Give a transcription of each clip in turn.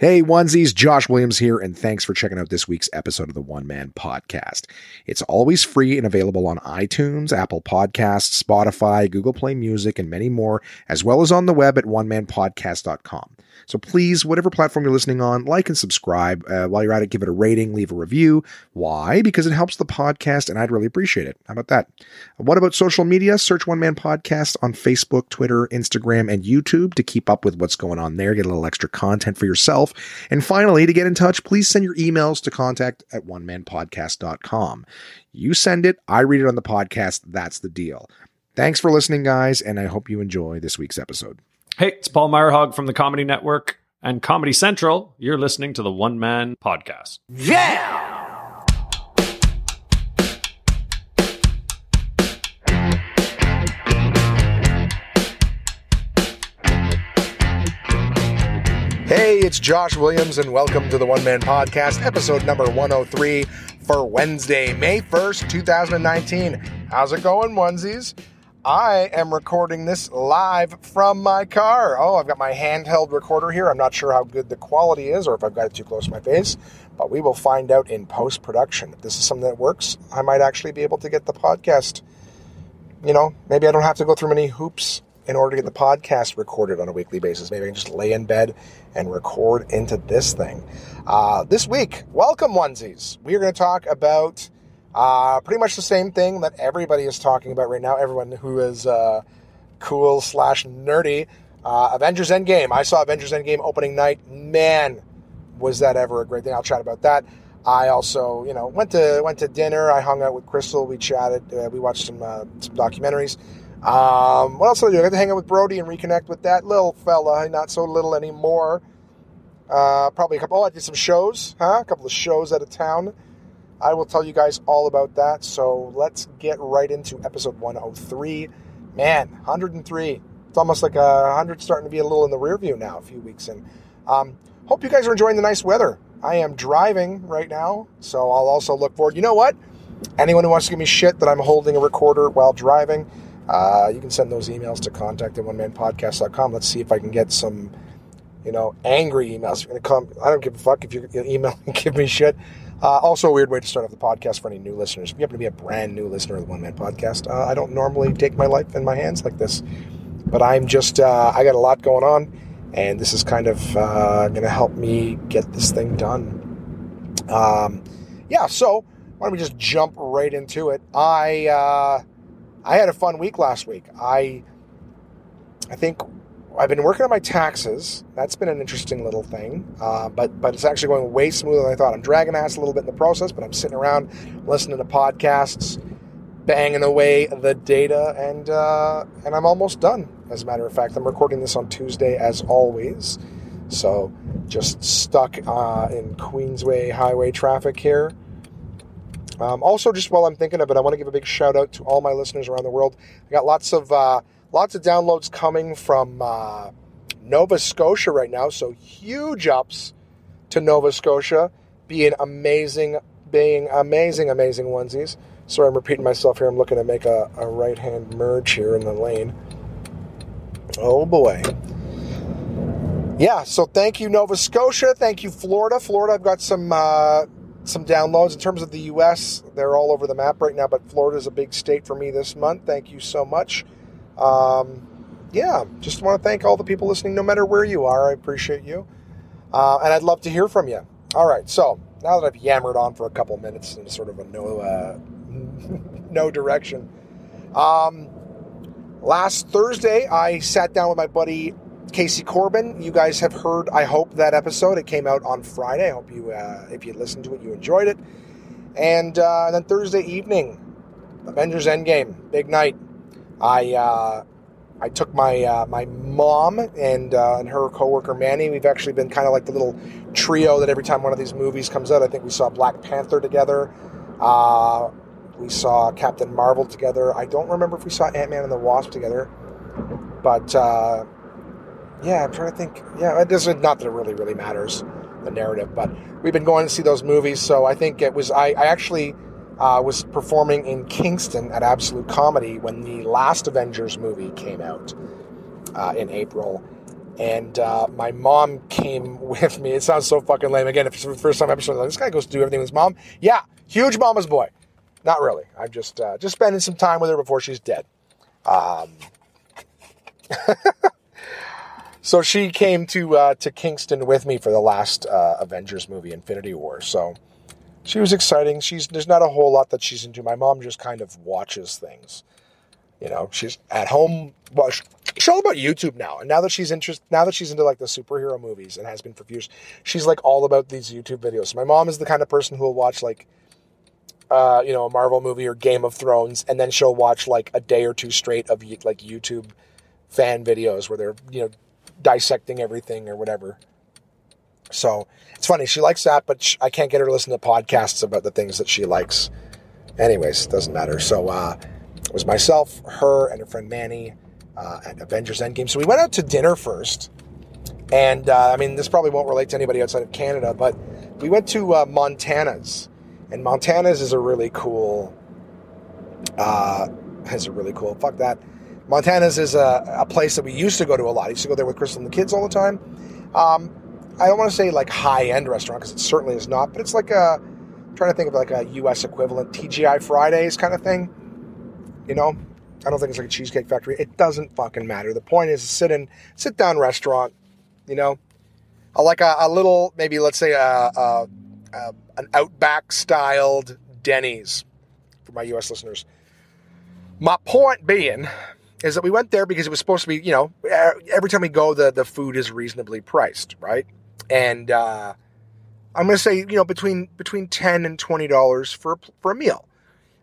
Hey, onesies, Josh Williams here, and thanks for checking out this week's episode of the One Man Podcast. It's always free and available on iTunes, Apple Podcasts, Spotify, Google Play Music, and many more, as well as on the web at onemanpodcast.com. So please, whatever platform you're listening on, like and subscribe. Uh, while you're at it, give it a rating, leave a review. Why? Because it helps the podcast, and I'd really appreciate it. How about that? What about social media? Search One Man Podcast on Facebook, Twitter, Instagram, and YouTube to keep up with what's going on there. Get a little extra content for yourself. And finally, to get in touch, please send your emails to contact at onemanpodcast.com. You send it, I read it on the podcast. That's the deal. Thanks for listening, guys, and I hope you enjoy this week's episode. Hey, it's Paul Myrehaug from the Comedy Network and Comedy Central. You're listening to the One Man Podcast. Yeah! Hey, it's Josh Williams, and welcome to the One Man Podcast, episode number 103 for Wednesday, May 1st, 2019. How's it going, onesies? I am recording this live from my car. Oh, I've got my handheld recorder here. I'm not sure how good the quality is or if I've got it too close to my face, but we will find out in post production. If this is something that works, I might actually be able to get the podcast. You know, maybe I don't have to go through many hoops in order to get the podcast recorded on a weekly basis. Maybe I can just lay in bed and record into this thing. Uh, this week, welcome onesies. We are going to talk about uh, pretty much the same thing that everybody is talking about right now. Everyone who is uh, cool slash nerdy. Uh, Avengers Endgame. I saw Avengers Endgame opening night. Man, was that ever a great thing? I'll chat about that. I also, you know, went to went to dinner. I hung out with Crystal. We chatted. Uh, we watched some uh, some documentaries. Um, what else did I do? I got to hang out with Brody and reconnect with that little fella. Not so little anymore. Uh, probably a couple. Oh, I did some shows. Huh? A couple of shows out of town. I will tell you guys all about that. So let's get right into episode 103. Man, 103. It's almost like a 100 starting to be a little in the rear view now, a few weeks in. Um, hope you guys are enjoying the nice weather. I am driving right now, so I'll also look forward. You know what? Anyone who wants to give me shit that I'm holding a recorder while driving, uh, you can send those emails to contact at onemanpodcast.com. Let's see if I can get some, you know, angry emails. You're gonna come. I don't give a fuck if you email and give me shit. Uh, also, a weird way to start off the podcast for any new listeners. If you happen to be a brand new listener of the One Man Podcast, uh, I don't normally take my life in my hands like this, but I'm just, uh, I got a lot going on, and this is kind of uh, going to help me get this thing done. Um, yeah, so why don't we just jump right into it? I, uh, I had a fun week last week. I, I think I've been working on my taxes. That's been an interesting little thing, uh, but but it's actually going way smoother than I thought. I'm dragging ass a little bit in the process, but I'm sitting around listening to podcasts, banging away the data, and uh, and I'm almost done. As a matter of fact, I'm recording this on Tuesday as always, so just stuck uh, in Queensway Highway traffic here. Um, also, just while I'm thinking of it, I want to give a big shout out to all my listeners around the world. I got lots of uh, lots of downloads coming from uh, Nova Scotia right now. So huge ups to Nova Scotia, being amazing, being amazing, amazing onesies. Sorry, I'm repeating myself here. I'm looking to make a, a right hand merge here in the lane. Oh boy. Yeah, so thank you, Nova Scotia. Thank you, Florida. Florida, I've got some uh, some downloads. In terms of the U.S., they're all over the map right now, but Florida is a big state for me this month. Thank you so much. Um, yeah, just want to thank all the people listening, no matter where you are. I appreciate you. Uh, and I'd love to hear from you. All right, so now that I've yammered on for a couple minutes in sort of a no, uh, no direction. Um, last Thursday, I sat down with my buddy Casey Corbin. You guys have heard, I hope, that episode. It came out on Friday. I hope you, uh, if you listened to it, you enjoyed it. And, uh, then Thursday evening, Avengers Endgame, big night. I uh, I took my uh, my mom and uh, and her coworker Manny. We've actually been kind of like the little trio that every time one of these movies comes out, I think we saw Black Panther together. Uh, we saw Captain Marvel together. I don't remember if we saw Ant Man and the Wasp together, but uh, yeah, I'm trying to think. Yeah, it doesn't. Not that it really really matters the narrative, but we've been going to see those movies. So I think it was. I, I actually uh, was performing in Kingston at Absolute Comedy when the last Avengers movie came out uh, in April. And uh, my mom came with me. It sounds so fucking lame. Again, if it's the first time episode, like, this guy goes to do everything with his mom. Yeah, huge mama's boy. Not really. I'm just uh, just spending some time with her before she's dead. Um, so she came to uh, to Kingston with me for the last uh, Avengers movie, Infinity War. So she was exciting. She's there's not a whole lot that she's into. My mom just kind of watches things. You know, she's at home. Well, she's all about YouTube now, and now that she's interest, now that she's into like the superhero movies and has been for years, she's like all about these YouTube videos. My mom is the kind of person who will watch like, uh, you know, a Marvel movie or Game of Thrones, and then she'll watch like a day or two straight of like YouTube fan videos where they're you know dissecting everything or whatever. So it's funny. She likes that, but she, I can't get her to listen to podcasts about the things that she likes. Anyways, doesn't matter. So uh, it was myself, her, and her friend Manny uh, at Avengers Endgame. So we went out to dinner first. And uh, I mean, this probably won't relate to anybody outside of Canada, but we went to uh, Montana's. And Montana's is a really cool, uh, is a really cool, fuck that. Montana's is a, a, place that we used to go to a lot. I used to go there with Crystal and the kids all the time. Um, I don't want to say like high end restaurant because it certainly is not, but it's like a I'm trying to think of like a U.S. equivalent TGI Fridays kind of thing. You know, I don't think it's like a cheesecake factory. It doesn't fucking matter. The point is, sit in, sit down restaurant. You know, I like a, a little maybe let's say a, a, a an Outback styled Denny's for my U.S. listeners. My point being is that we went there because it was supposed to be, you know, every time we go, the, the food is reasonably priced, right? And uh, I'm going to say, you know, between between ten and twenty dollars for a, for a meal.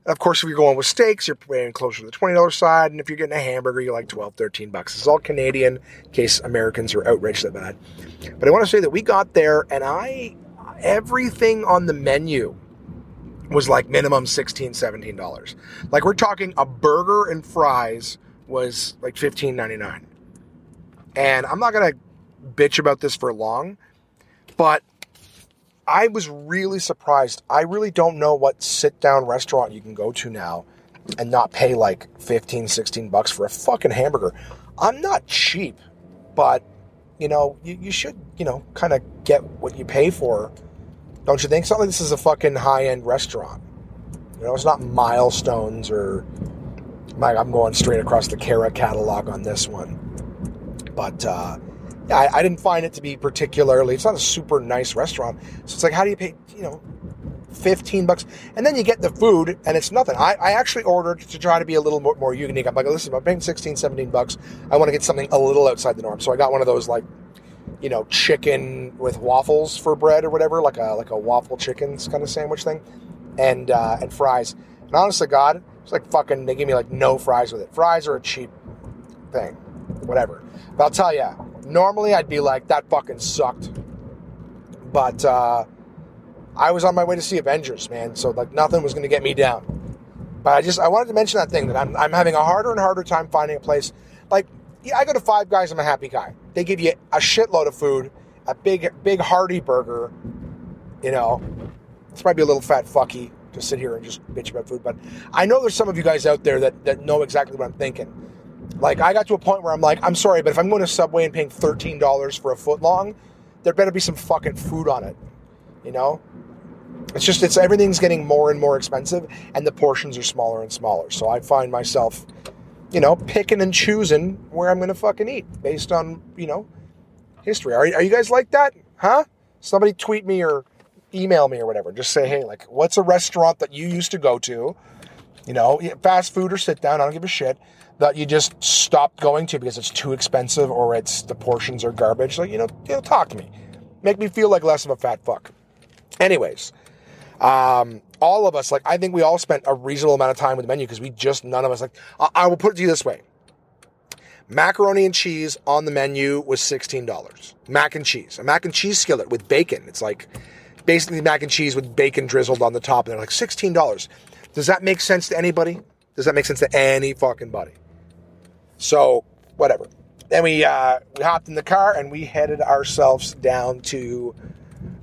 Of course, if you're going with steaks, you're paying closer to the twenty dollars side, and if you're getting a hamburger, you're like 12, 13 bucks. It's all Canadian, in case Americans are outraged that bad. But I want to say that we got there, and I everything on the menu was like minimum 16 17 dollars like we're talking a burger and fries was like $15.99 and i'm not gonna bitch about this for long but I was really surprised. I really don't know what sit down restaurant you can go to now and not pay like 15, 16 bucks for a fucking hamburger. I'm not cheap, but you know, you, you should, you know, kind of get what you pay for. Don't you think? It's not like this is a fucking high end restaurant. You know, it's not milestones or like I'm going straight across the Cara catalog on this one. But uh, I, I didn't find it to be particularly. It's not a super nice restaurant, so it's like, how do you pay? You know, 15 bucks. And then you get the food and it's nothing. I, I actually ordered to try to be a little more, more unique. I'm like, listen, I'm paying 16, 17 bucks. I want to get something a little outside the norm. So I got one of those like, you know, chicken with waffles for bread or whatever, like a like a waffle chicken kind of sandwich thing. And uh, and fries. And honestly, God, it's like fucking they give me like no fries with it. Fries are a cheap thing. Whatever. But I'll tell you, Normally, I'd be like, that fucking sucked. But uh, I was on my way to see Avengers, man. So like nothing was going to get me down. But I just I wanted to mention that thing that I'm I'm having a harder and harder time finding a place. Like yeah, I go to Five Guys. I'm a happy guy. They give you a shitload of food, a big big hearty burger. You know, might be a little fat fucky to sit here and just bitch about food, but I know there's some of you guys out there that that know exactly what I'm thinking. Like I got to a point where I'm like, I'm sorry, but if I'm going to Subway and paying thirteen dollars for a foot long, there better be some fucking food on it. You know? It's just it's everything's getting more and more expensive and the portions are smaller and smaller. So I find myself, you know, picking and choosing where I'm gonna fucking eat based on, you know, history. Are, are you guys like that? Huh? Somebody tweet me or email me or whatever. Just say, hey, like, what's a restaurant that you used to go to? You know, fast food or sit down, I don't give a shit that you just stopped going to because it's too expensive or it's the portions are garbage. Like, you know, you know talk to me. Make me feel like less of a fat fuck. Anyways, um, all of us, like, I think we all spent a reasonable amount of time with the menu because we just, none of us, like, I, I will put it to you this way. Macaroni and cheese on the menu was $16. Mac and cheese. A mac and cheese skillet with bacon. It's like basically mac and cheese with bacon drizzled on the top. And they're like $16. Does that make sense to anybody? Does that make sense to any fucking body? So, whatever. Then we uh, we hopped in the car and we headed ourselves down to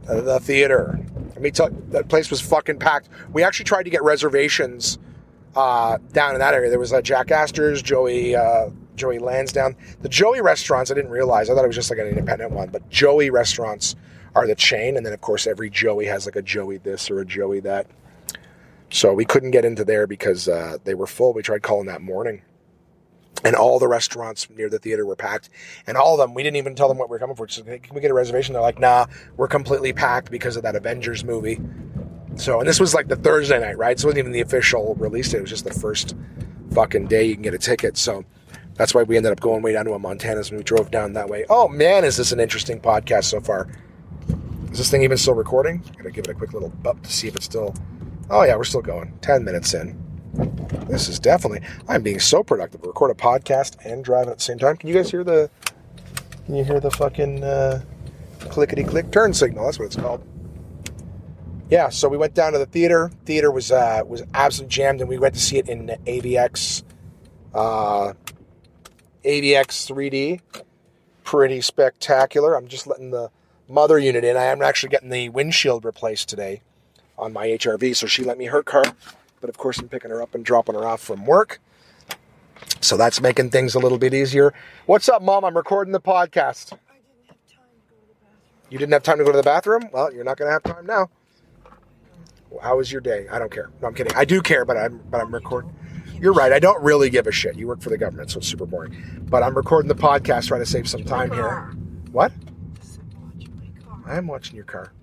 the theater. I mean, that place was fucking packed. We actually tried to get reservations uh, down in that area. There was uh, Jack Astor's, Joey uh, Joey Lansdowne. The Joey restaurants, I didn't realize. I thought it was just like an independent one, but Joey restaurants are the chain, and then of course every Joey has like a Joey this or a Joey that. So we couldn't get into there because uh, they were full. We tried calling that morning, and all the restaurants near the theater were packed. And all of them, we didn't even tell them what we are coming for. Just, can we get a reservation? They're like, nah, we're completely packed because of that Avengers movie. So, and this was like the Thursday night, right? So it wasn't even the official release date. It was just the first fucking day you can get a ticket. So that's why we ended up going way down to a Montana's and we drove down that way. Oh man, is this an interesting podcast so far? Is this thing even still recording? I'm gonna give it a quick little bump to see if it's still. Oh yeah, we're still going. Ten minutes in. This is definitely. I'm being so productive. Record a podcast and driving at the same time. Can you guys hear the? Can you hear the fucking uh, clickety click turn signal? That's what it's called. Yeah, so we went down to the theater. Theater was uh, was absolutely jammed, and we went to see it in AVX, uh, AVX 3D. Pretty spectacular. I'm just letting the mother unit in. I am actually getting the windshield replaced today on my HRV, so she let me her car. But of course, I'm picking her up and dropping her off from work. So that's making things a little bit easier. What's up, Mom? I'm recording the podcast. You didn't have time to go to the bathroom? Well, you're not going to have time now. How was your day? I don't care. No, I'm kidding. I do care, but I'm but I'm recording. You're right. I don't really give a shit. You work for the government, so it's super boring. But I'm recording the podcast, trying to save some time here. What? I am watching your car.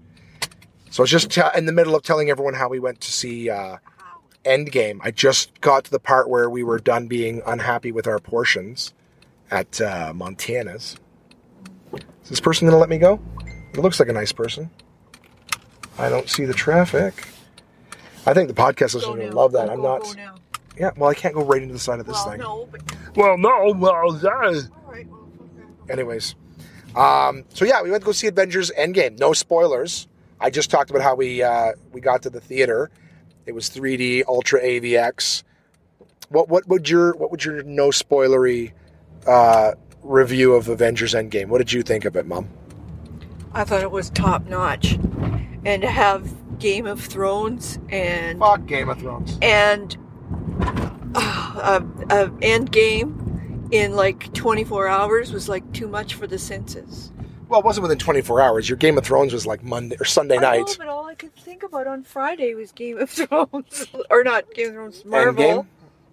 So I was just te- in the middle of telling everyone how we went to see uh, Endgame. I just got to the part where we were done being unhappy with our portions at uh, Montana's. Is this person going to let me go? It looks like a nice person. I don't see the traffic. I think the podcast listeners are going to love that. Go, I'm not. Go now. Yeah, well, I can't go right into the side of this well, thing. no, but Well, no, well, that. all right. Well, okay. Anyways, um, so yeah, we went to go see Avengers Endgame. No spoilers. I just talked about how we uh, we got to the theater. It was 3D Ultra AVX. What what would your what would your no spoilery uh, review of Avengers Endgame? What did you think of it, Mom? I thought it was top notch, and to have Game of Thrones and Fuck Game of Thrones. and uh, a, a end game in like 24 hours was like too much for the senses. Well, it wasn't within 24 hours. Your Game of Thrones was like Monday or Sunday I know, night. but all I could think about on Friday was Game of Thrones, or not Game of Thrones, Marvel, Endgame?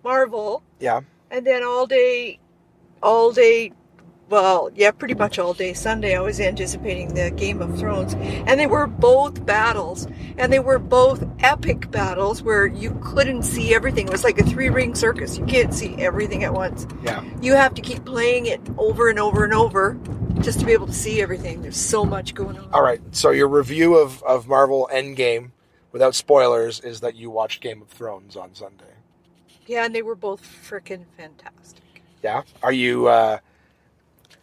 Marvel, Yeah. and then all day, all day. Well, yeah, pretty much all day Sunday. I was anticipating the Game of Thrones, and they were both battles, and they were both epic battles where you couldn't see everything. It was like a three-ring circus. You can't see everything at once. Yeah. You have to keep playing it over and over and over just to be able to see everything. There's so much going on. All right. So your review of, of Marvel Endgame, without spoilers, is that you watched Game of Thrones on Sunday. Yeah, and they were both freaking fantastic. Yeah. Are you? Uh,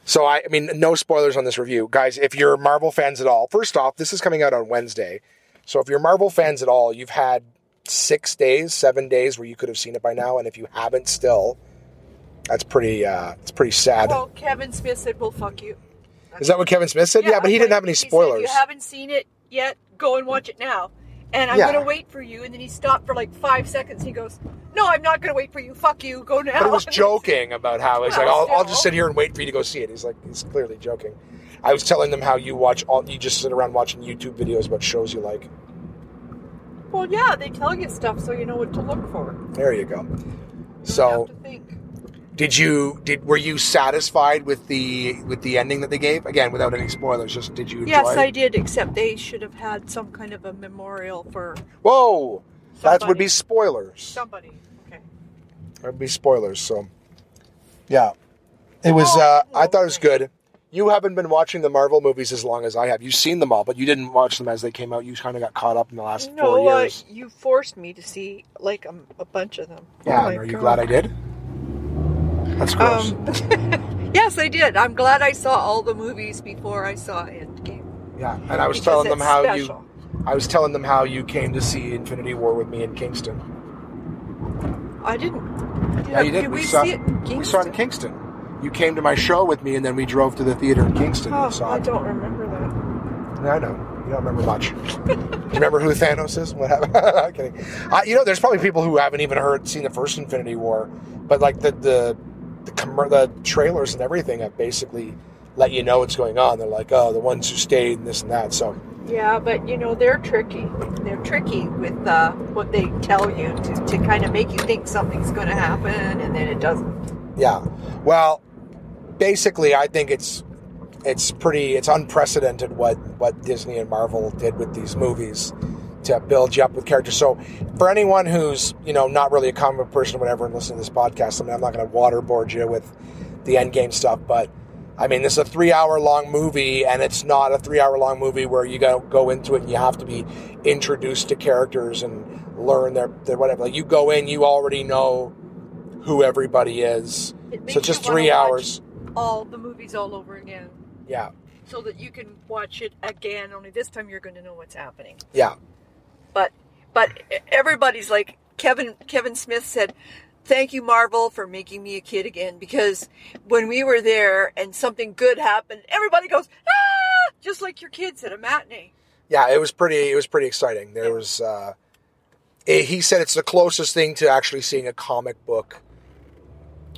so I, I mean, no spoilers on this review, guys. If you're Marvel fans at all, first off, this is coming out on Wednesday. So if you're Marvel fans at all, you've had six days, seven days where you could have seen it by now, and if you haven't still, that's pretty. Uh, it's pretty sad. Well, Kevin Smith said, "Well, fuck you." is that what Kevin Smith said? Yeah, but he didn't have any he said, spoilers. If you haven't seen it yet, go and watch it now. And I'm Yeah. going to wait for you. And then he stopped for like five seconds. He goes, "No, I'm not going to wait for you. Fuck you. Go now." But he was joking about how he's like, I'll, I'll just sit here and wait for you to go see it. He's like, he's clearly joking. I was telling them how you watch all, you just sit around watching YouTube videos about shows you like. Well, yeah, they tell you stuff so you know what to look for. There you go. don't So, have to think. Did you did were you satisfied with the with the ending that they gave? Again, without any spoilers, just did you enjoy? Yes? I did. Except they should have had some kind of a memorial for Whoa, that would be spoilers. somebody. Okay. That would be spoilers. So, yeah, it was. Oh, Uh, I thought it was good. You haven't been watching the Marvel movies as long as I have. You've seen them all, but you didn't watch them as they came out. You kind of got caught up in the last No, four uh, years. you forced me to see like a, a bunch of them. yeah, Oh are you glad I did? That's gross. Um, yes, I did. I'm glad I saw all the movies before I saw Endgame. yeah, and I was because telling them how special. you. I was telling them how you came to see Infinity War with me in Kingston. I didn't. Did, Yeah, you did. did we, we, saw, see it in Kingston? We saw it in Kingston. You came to my show with me, and then we drove to the theater in Kingston Oh, and saw I it. don't remember that. Yeah, I know. You don't remember much. Do you remember who Thanos is? What happened? I'm kidding. Uh, you know, there's probably people who haven't even heard, seen the first Infinity War, but like the the the the trailers and everything have basically let you know what's going on. They're like, oh, the ones who stayed and this and that. So Yeah, but you know they're tricky. They're tricky with uh, what they tell you to, to kind of make you think something's going to happen, and then it doesn't. yeah, well, basically, I think it's it's pretty it's unprecedented what what Disney and Marvel did with these movies to build you up with characters. So for anyone who's you know not really a comic book person or whatever and listening to this podcast, I mean, I'm not going to waterboard you with the Endgame stuff, but I mean, this is a three hour long movie, and it's not a three hour long movie where you go go into it and you have to be introduced to characters and learn their, their whatever. Like you go in, you already know who everybody is. It So just three hours. All the movies all over again, Yeah, so that you can watch it again. Only this time you're going to know what's happening. yeah, But but everybody's like Kevin Kevin Smith said. Thank you, Marvel, for making me a kid again. Because when we were there and something good happened, everybody goes ah, just like your kids at a matinee. yeah. It was pretty. It was pretty exciting. There was. Uh, eh, he said it's the closest thing to actually seeing a comic book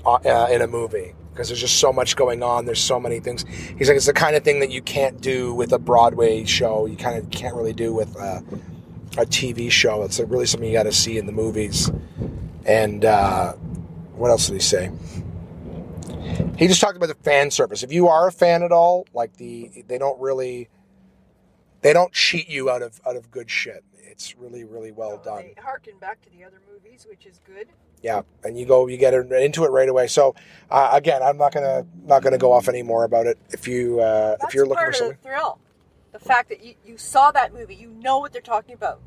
uh, uh, in a movie because there's just so much going on. There's so many things. He's like, it's the kind of thing that you can't do with a Broadway show. You kind of can't really do with uh, a TV show. It's really something you got to see in the movies. And uh, what else did he say? He just talked about the fan service. If you are a fan at all, like the they don't really they don't cheat you out of out of good shit. It's really really well done. They harken back to the other movies, which is good. Yeah, and you go, you get into it right away. So uh, again, I'm not gonna not gonna go off any more about it. If you uh, if you're looking part for of something, the thrill. The fact that you, you saw that movie, you know what they're talking about.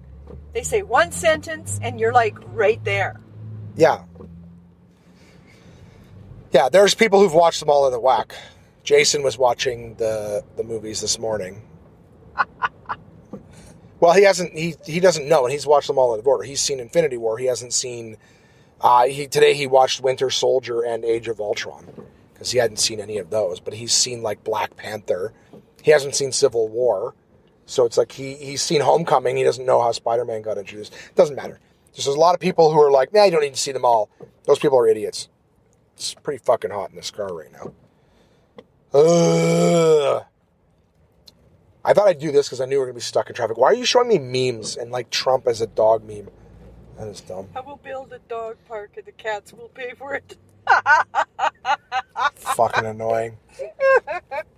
They say one sentence, and you're like right there. yeah, yeah. There's people who've watched them all in the whack. Jason was watching the the movies this morning. well, he hasn't. He he doesn't know, and he's watched them all in order. He's seen Infinity War. He hasn't seen. Uh, he today he watched Winter Soldier and Age of Ultron because he hadn't seen any of those. But he's seen like Black Panther. He hasn't seen Civil War. So it's like he he's seen Homecoming. He doesn't know how Spider Man got introduced. Doesn't matter. Just there's a lot of people who are like, nah, you don't need to see them all. Those people are idiots. It's pretty fucking hot in this car right now. Ugh. I thought I'd do this because I knew we were gonna be stuck in traffic. Why are you showing me memes and like Trump as a dog meme? That is dumb. I will build a dog park, and the cats will pay for it. fucking annoying.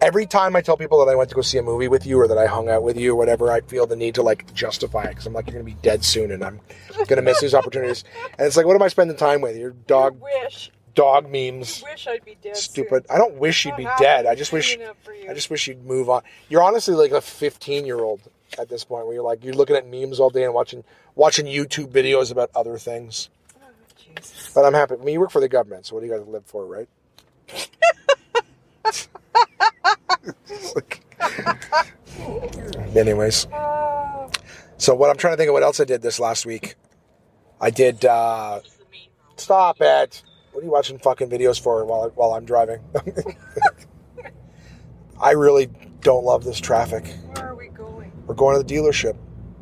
Every time I tell people that I went to go see a movie with you or that I hung out with you or whatever, I feel the need to like justify it because I'm like, you're gonna be dead soon and I'm gonna miss these opportunities. And it's like, what am I spending time with? Your dog, Wish, dog memes. wish I'd be dead. Stupid. I don't wish you'd be dead. I just wish. I just wish you'd move on. You're honestly like a 15 year old at this point, where you're like you're looking at memes all day and watching watching YouTube videos about other things. Oh, Jesus. But I'm happy. I mean, you work for the government, so what do you got to live for, right? Like- Anyways, so what I'm trying to think of what else I did this last week. I did. uh Stop it! What are you watching fucking videos for while while I'm driving? I really don't love this traffic. where are we going? We're going to the dealership.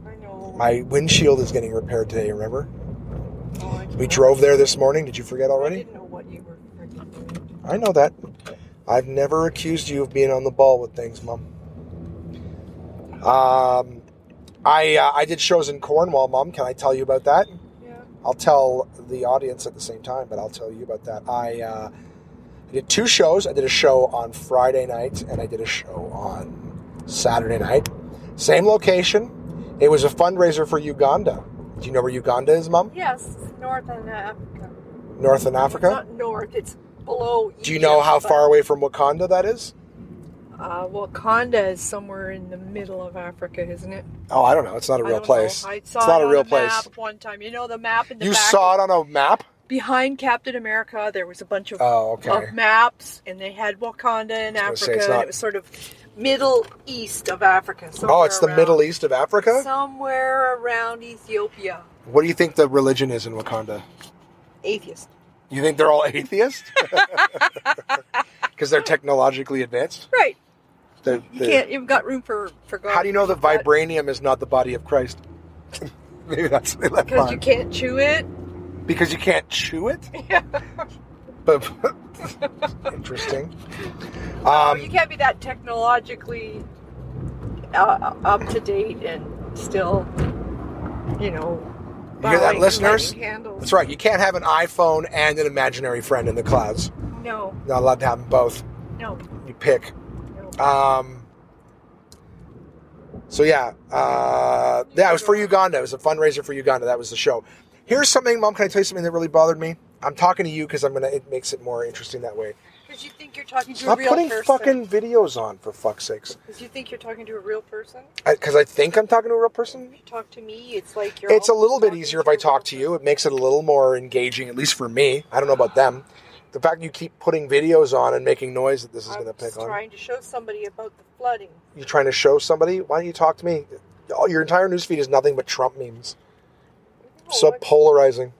I know. My windshield is getting repaired today. Remember? Oh, We drove there this morning. Did you forget I already? didn't know what you were. I know that. I've never accused you of being on the ball with things, Mom. Um, I uh, I did shows in Cornwall, Mom. Can I tell you about that? Yeah. I'll tell the audience at the same time, but I'll tell you about that. I, uh, I did two shows. I did a show on Friday night, and I did a show on Saturday night. Same location. It was a fundraiser for Uganda. Do you know where Uganda is, Mom? Yes, north Africa. North in It's Africa. not north. It's below. Do you know how far away from Wakanda that is? Uh, Wakanda is somewhere in the middle of Africa, isn't it? Oh, I don't know. It's not a real place. It's not it a real a place. map one time. You know the map in the You saw it on a map? behind Captain America. There was a bunch of, Oh, okay. of maps, and they had Wakanda in Africa. say, it's and not- it was sort of middle east of Africa. Oh, it's the Middle East of Africa? Somewhere around Ethiopia. What do you think the religion is in Wakanda? Atheist. You think they're all atheists? Because they're technologically advanced? Right. They're- You can't. You've got room for for God. How do you know that But- vibranium is not the body of Christ? Maybe that's what they left Because you can't chew it. Because you can't chew it? Yeah. But interesting. Oh, Um, you can't be that technologically uh, up to date and still, you know. You hear that, listeners? that's right. You can't have an iPhone and an imaginary friend in the clouds. No, Not allowed to have them both. no, You pick. no. Um, so yeah, uh, yeah, it was for Uganda. It was a fundraiser for Uganda. That was the show. Here's something, Mom. Can I tell you something that really bothered me? I'm talking to you because I'm gonna. It makes it more interesting that way. Because you think you're talking to Stop a real putting person. fucking videos on for fuck's sakes. Because you think you're talking to a real person. Because I, think I'm talking to a real person. If you talk to me, it's like you're. It's a little bit easier if I talk to you. It makes it a little more engaging, at least for me. I don't know about them. The fact you keep putting videos on and making noise that this is going to I'm pick on. trying to show somebody about the flooding. You're trying to show somebody. Why don't you talk to me? Your entire newsfeed is nothing but Trump memes. No, So polarizing.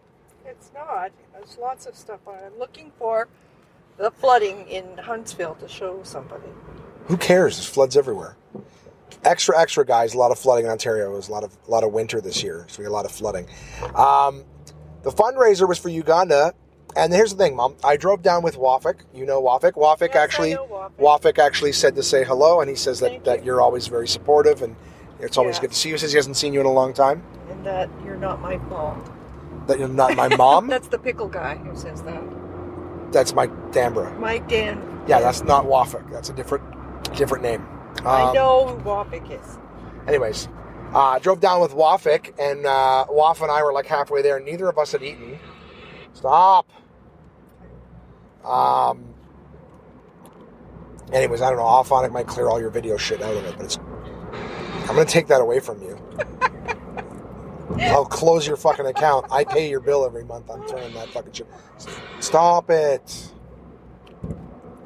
It's not. There's lots of stuff on. it. I'm looking for the flooding in Huntsville to show somebody. Who cares? There's floods everywhere. Extra, extra, guys. A lot of flooding in Ontario. It was a lot of a lot of winter this year, so we had a lot of flooding. Um, the fundraiser was for Uganda, and here's the thing, Mom. I drove down with Wafik. You know Wafik. Wafik Yes, actually, Wafik. Wafik actually said to say hello, and he says that, Thank that you. you're always very supportive, and it's always Yeah. good to see you. He says he hasn't seen you in a long time. And that you're not my mom. That you're not my mom. That's the pickle guy who says that. That's Mike Dambra. Mike Dan. Yeah, that's not Wafik. That's a different different name. I Um, know who Wapik is. Anyways, uh, I drove down with Wafik, and uh, Waf and I were like halfway there. Neither of us had eaten. Stop. Um. Anyways, I don't know. Alphonic might clear all your video shit out of it, but it's. I'm gonna take that away from you. I'll close your fucking account. I pay your bill every month. I'm turning that fucking shit. Stop it.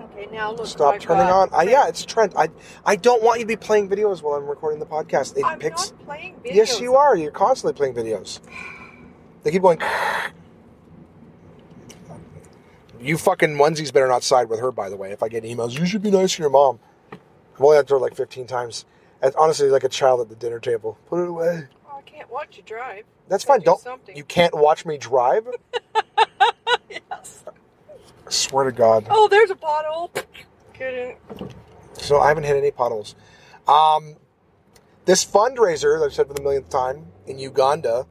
Okay, now look. Stop turning on. I, yeah, it's Trent. I I don't want you to be playing videos while I'm recording the podcast. It I'm picks. not playing videos. Yes, you are. You're constantly playing videos. They keep going. You fucking onesies better not side with her. By the way, if I get emails, you should be nice to your mom. I've only had to her like 15 times. And honestly, like a child at the dinner table. Put it away. Can't watch you drive. That's fine. do Don't. something. You can't watch me drive. Yes. I swear to God. Oh, there's a pothole. So I haven't hit any puddles. Um, this fundraiser that I've said for the millionth time in Uganda,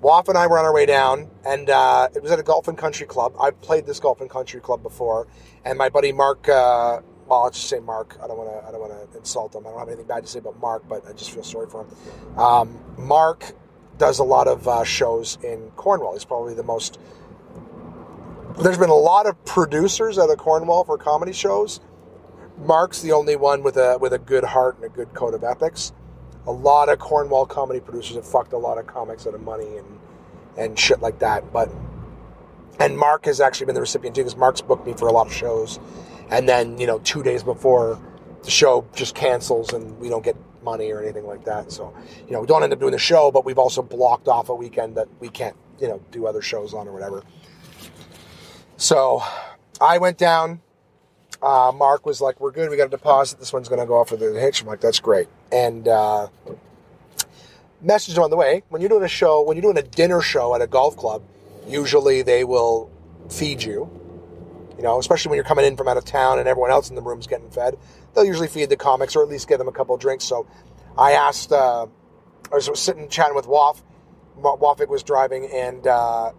Waff and I were on our way down, and uh, it was at a golf and country club. I've played this golf and country club before, and my buddy Mark. Uh, well, let's just say Mark. I don't want to. I don't want to insult him. I don't have anything bad to say about Mark, but I just feel sorry for him. Um, Mark does a lot of uh, shows in Cornwall. He's probably the most. There's been a lot of producers out of Cornwall for comedy shows. Mark's the only one with a with a good heart and a good code of ethics. A lot of Cornwall comedy producers have fucked a lot of comics out of money and and shit like that. But and Mark has actually been the recipient too, because Mark's booked me for a lot of shows, and then you know two days before the show just cancels and we don't get money or anything like that. So you know we don't end up doing the show, but we've also blocked off a weekend that we can't you know do other shows on or whatever. So I went down uh, Mark was like, "We're good. We got a deposit. This one's going to go off for the hitch." I'm like, "That's great." And uh, message on the way. When you're doing a show, when you're doing a dinner show at a golf club, usually they will feed you. You know, especially when you're coming in from out of town and everyone else in the room's getting fed, they'll usually feed the comics or at least give them a couple drinks. So, I asked. Uh, I was sitting chatting with Waf. Wa- Wafik was driving, and uh,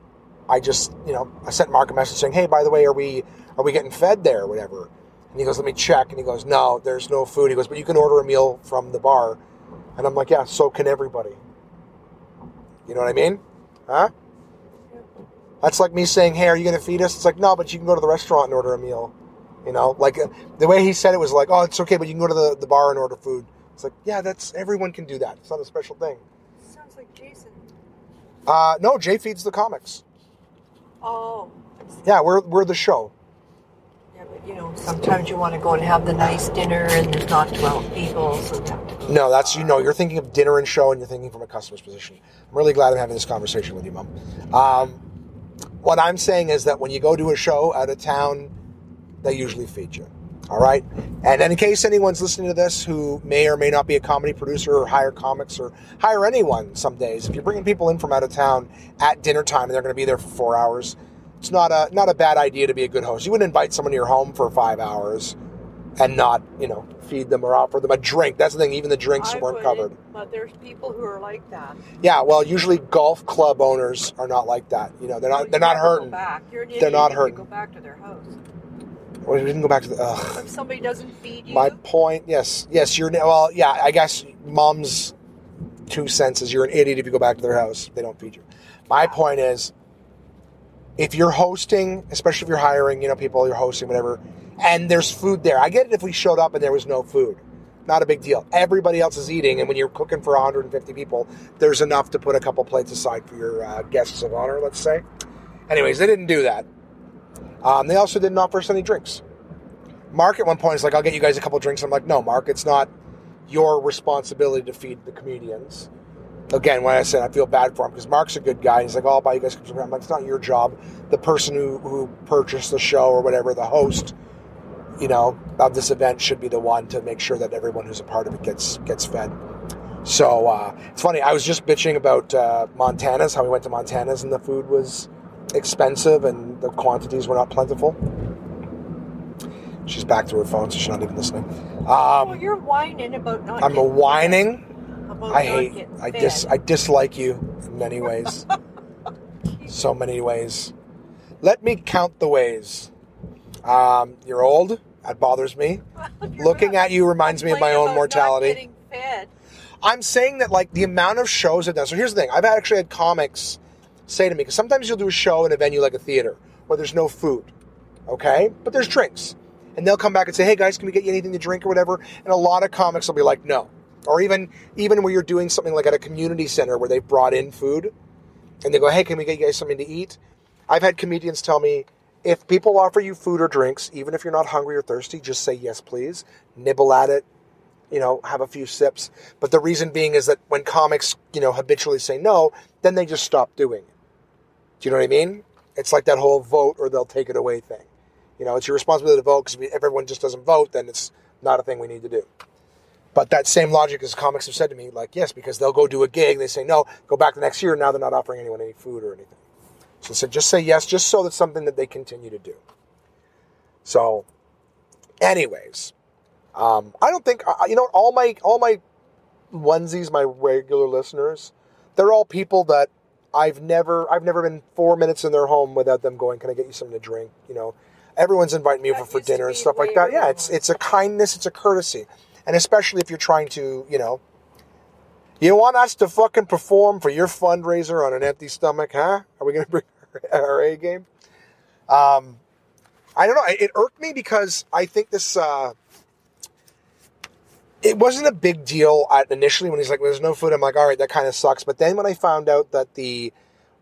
I just, you know, I sent Mark a message saying, "Hey, by the way, are we are we getting fed there or whatever?" And he goes, "Let me check." And he goes, "No, there's no food." He goes, "But you can order a meal from the bar." And I'm like, "Yeah, so can everybody." You know what I mean? Huh? That's like me saying, "Hey, are you going to feed us?" It's like, "No, but you can go to the restaurant and order a meal." You know, like uh, the way he said it was like, "Oh, it's okay, but you can go to the, the bar and order food." It's like, yeah, that's everyone can do that. It's not a special thing. Sounds like Jason. Uh, no, Jay feeds the comics. Oh. Yeah, we're we're the show. Yeah, but you know, sometimes you want to go and have the nice dinner and there's not 12 people, so you have to go. No, that's you know, you're thinking of dinner and show, and you're thinking from a customer's position. I'm really glad I'm having this conversation with you, Mom. Um, what I'm saying is that when you go to a show out of town, they usually feed you. All right, and in case anyone's listening to this who may or may not be a comedy producer or hire comics or hire anyone some days, if you're bringing people in from out of town at dinner time and they're going to be there for four hours, it's not a not a bad idea to be a good host. You wouldn't invite someone to your home for five hours and not, you know, feed them or offer them a drink. That's the thing. Even the drinks I weren't covered. But there's people who are like that. Yeah, well, usually golf club owners are not like that. You know, they're not you they're not hurting. Back. You're an They're not hurting. Go back to their house. Well, we didn't go back to the. Ugh. If somebody doesn't feed you, My point, yes, yes, you're well, yeah. I guess mom's two cents is you're an idiot if you go back to their house. They don't feed you. My point is, if you're hosting, especially if you're hiring, you know, people you're hosting, whatever, and there's food there. I get it if we showed up and there was no food, not a big deal. Everybody else is eating, and when you're cooking for 150 people, there's enough to put a couple plates aside for your uh, guests of honor. Let's say. Anyways, they didn't do that. Um, they also didn't offer us any drinks. Mark at one point is like, I'll get you guys a couple drinks. I'm like, no, Mark, it's not your responsibility to feed the comedians. Again, when I said I feel bad for him because Mark's a good guy. He's like, oh, I'll buy you guys I'm like, it's not your job. The person who, who purchased the show or whatever, the host, you know, of this event should be the one to make sure that everyone who's a part of it gets gets fed. So uh, it's funny. I was just bitching about uh, Montana's, how we went to Montana's and the food was expensive and the quantities were not plentiful. She's back to her phone, so she's not even listening. oh, Um, you're whining about not. I'm a whining. About I hate. I dis. I dislike you in many ways. so many ways. Let me count the ways. Um, you're old. That bothers me. Looking at you reminds me of my own mortality. I'm saying that like the amount of shows I've done. So here's the thing: I've actually had comics say to me because sometimes you'll do a show in a venue like a theater where there's no food, okay, but there's drinks, and they'll come back and say, "Hey guys, can we get you anything to drink or whatever?" And a lot of comics will be like, "No," or even even where you're doing something like at a community center where they've brought in food, and they go, "Hey, can we get you guys something to eat?" I've had comedians tell me. If people offer you food or drinks, even if you're not hungry or thirsty, just say yes, please. Nibble at it, you know, have a few sips. But the reason being is that when comics, you know, habitually say no, then they just stop doing it. Do you know what I mean? It's like that whole vote or they'll take it away thing. You know, it's your responsibility to vote because if everyone just doesn't vote, then it's not a thing we need to do. But that same logic as comics have said to me, like, yes, because they'll go do a gig, they say no, go back the next year, now they're not offering anyone any food or anything. So I said, just say yes, just so that's something that they continue to do. So, anyways, um, I don't think you know all my all my onesies, my regular listeners, they're all people that I've never I've never been four minutes in their home without them going, "Can I get you something to drink?" You know, everyone's inviting me That over for dinner and stuff like that. Yeah, it's it's a kindness, it's a courtesy, and especially if you're trying to, you know. You want us to fucking perform for your fundraiser on an empty stomach, huh? Are we going to bring our A game? Um, I don't know. It irked me because I think this. Uh, it wasn't a big deal initially when he's like, "There's no food." I'm like, "All right, that kind of sucks." But then when I found out that the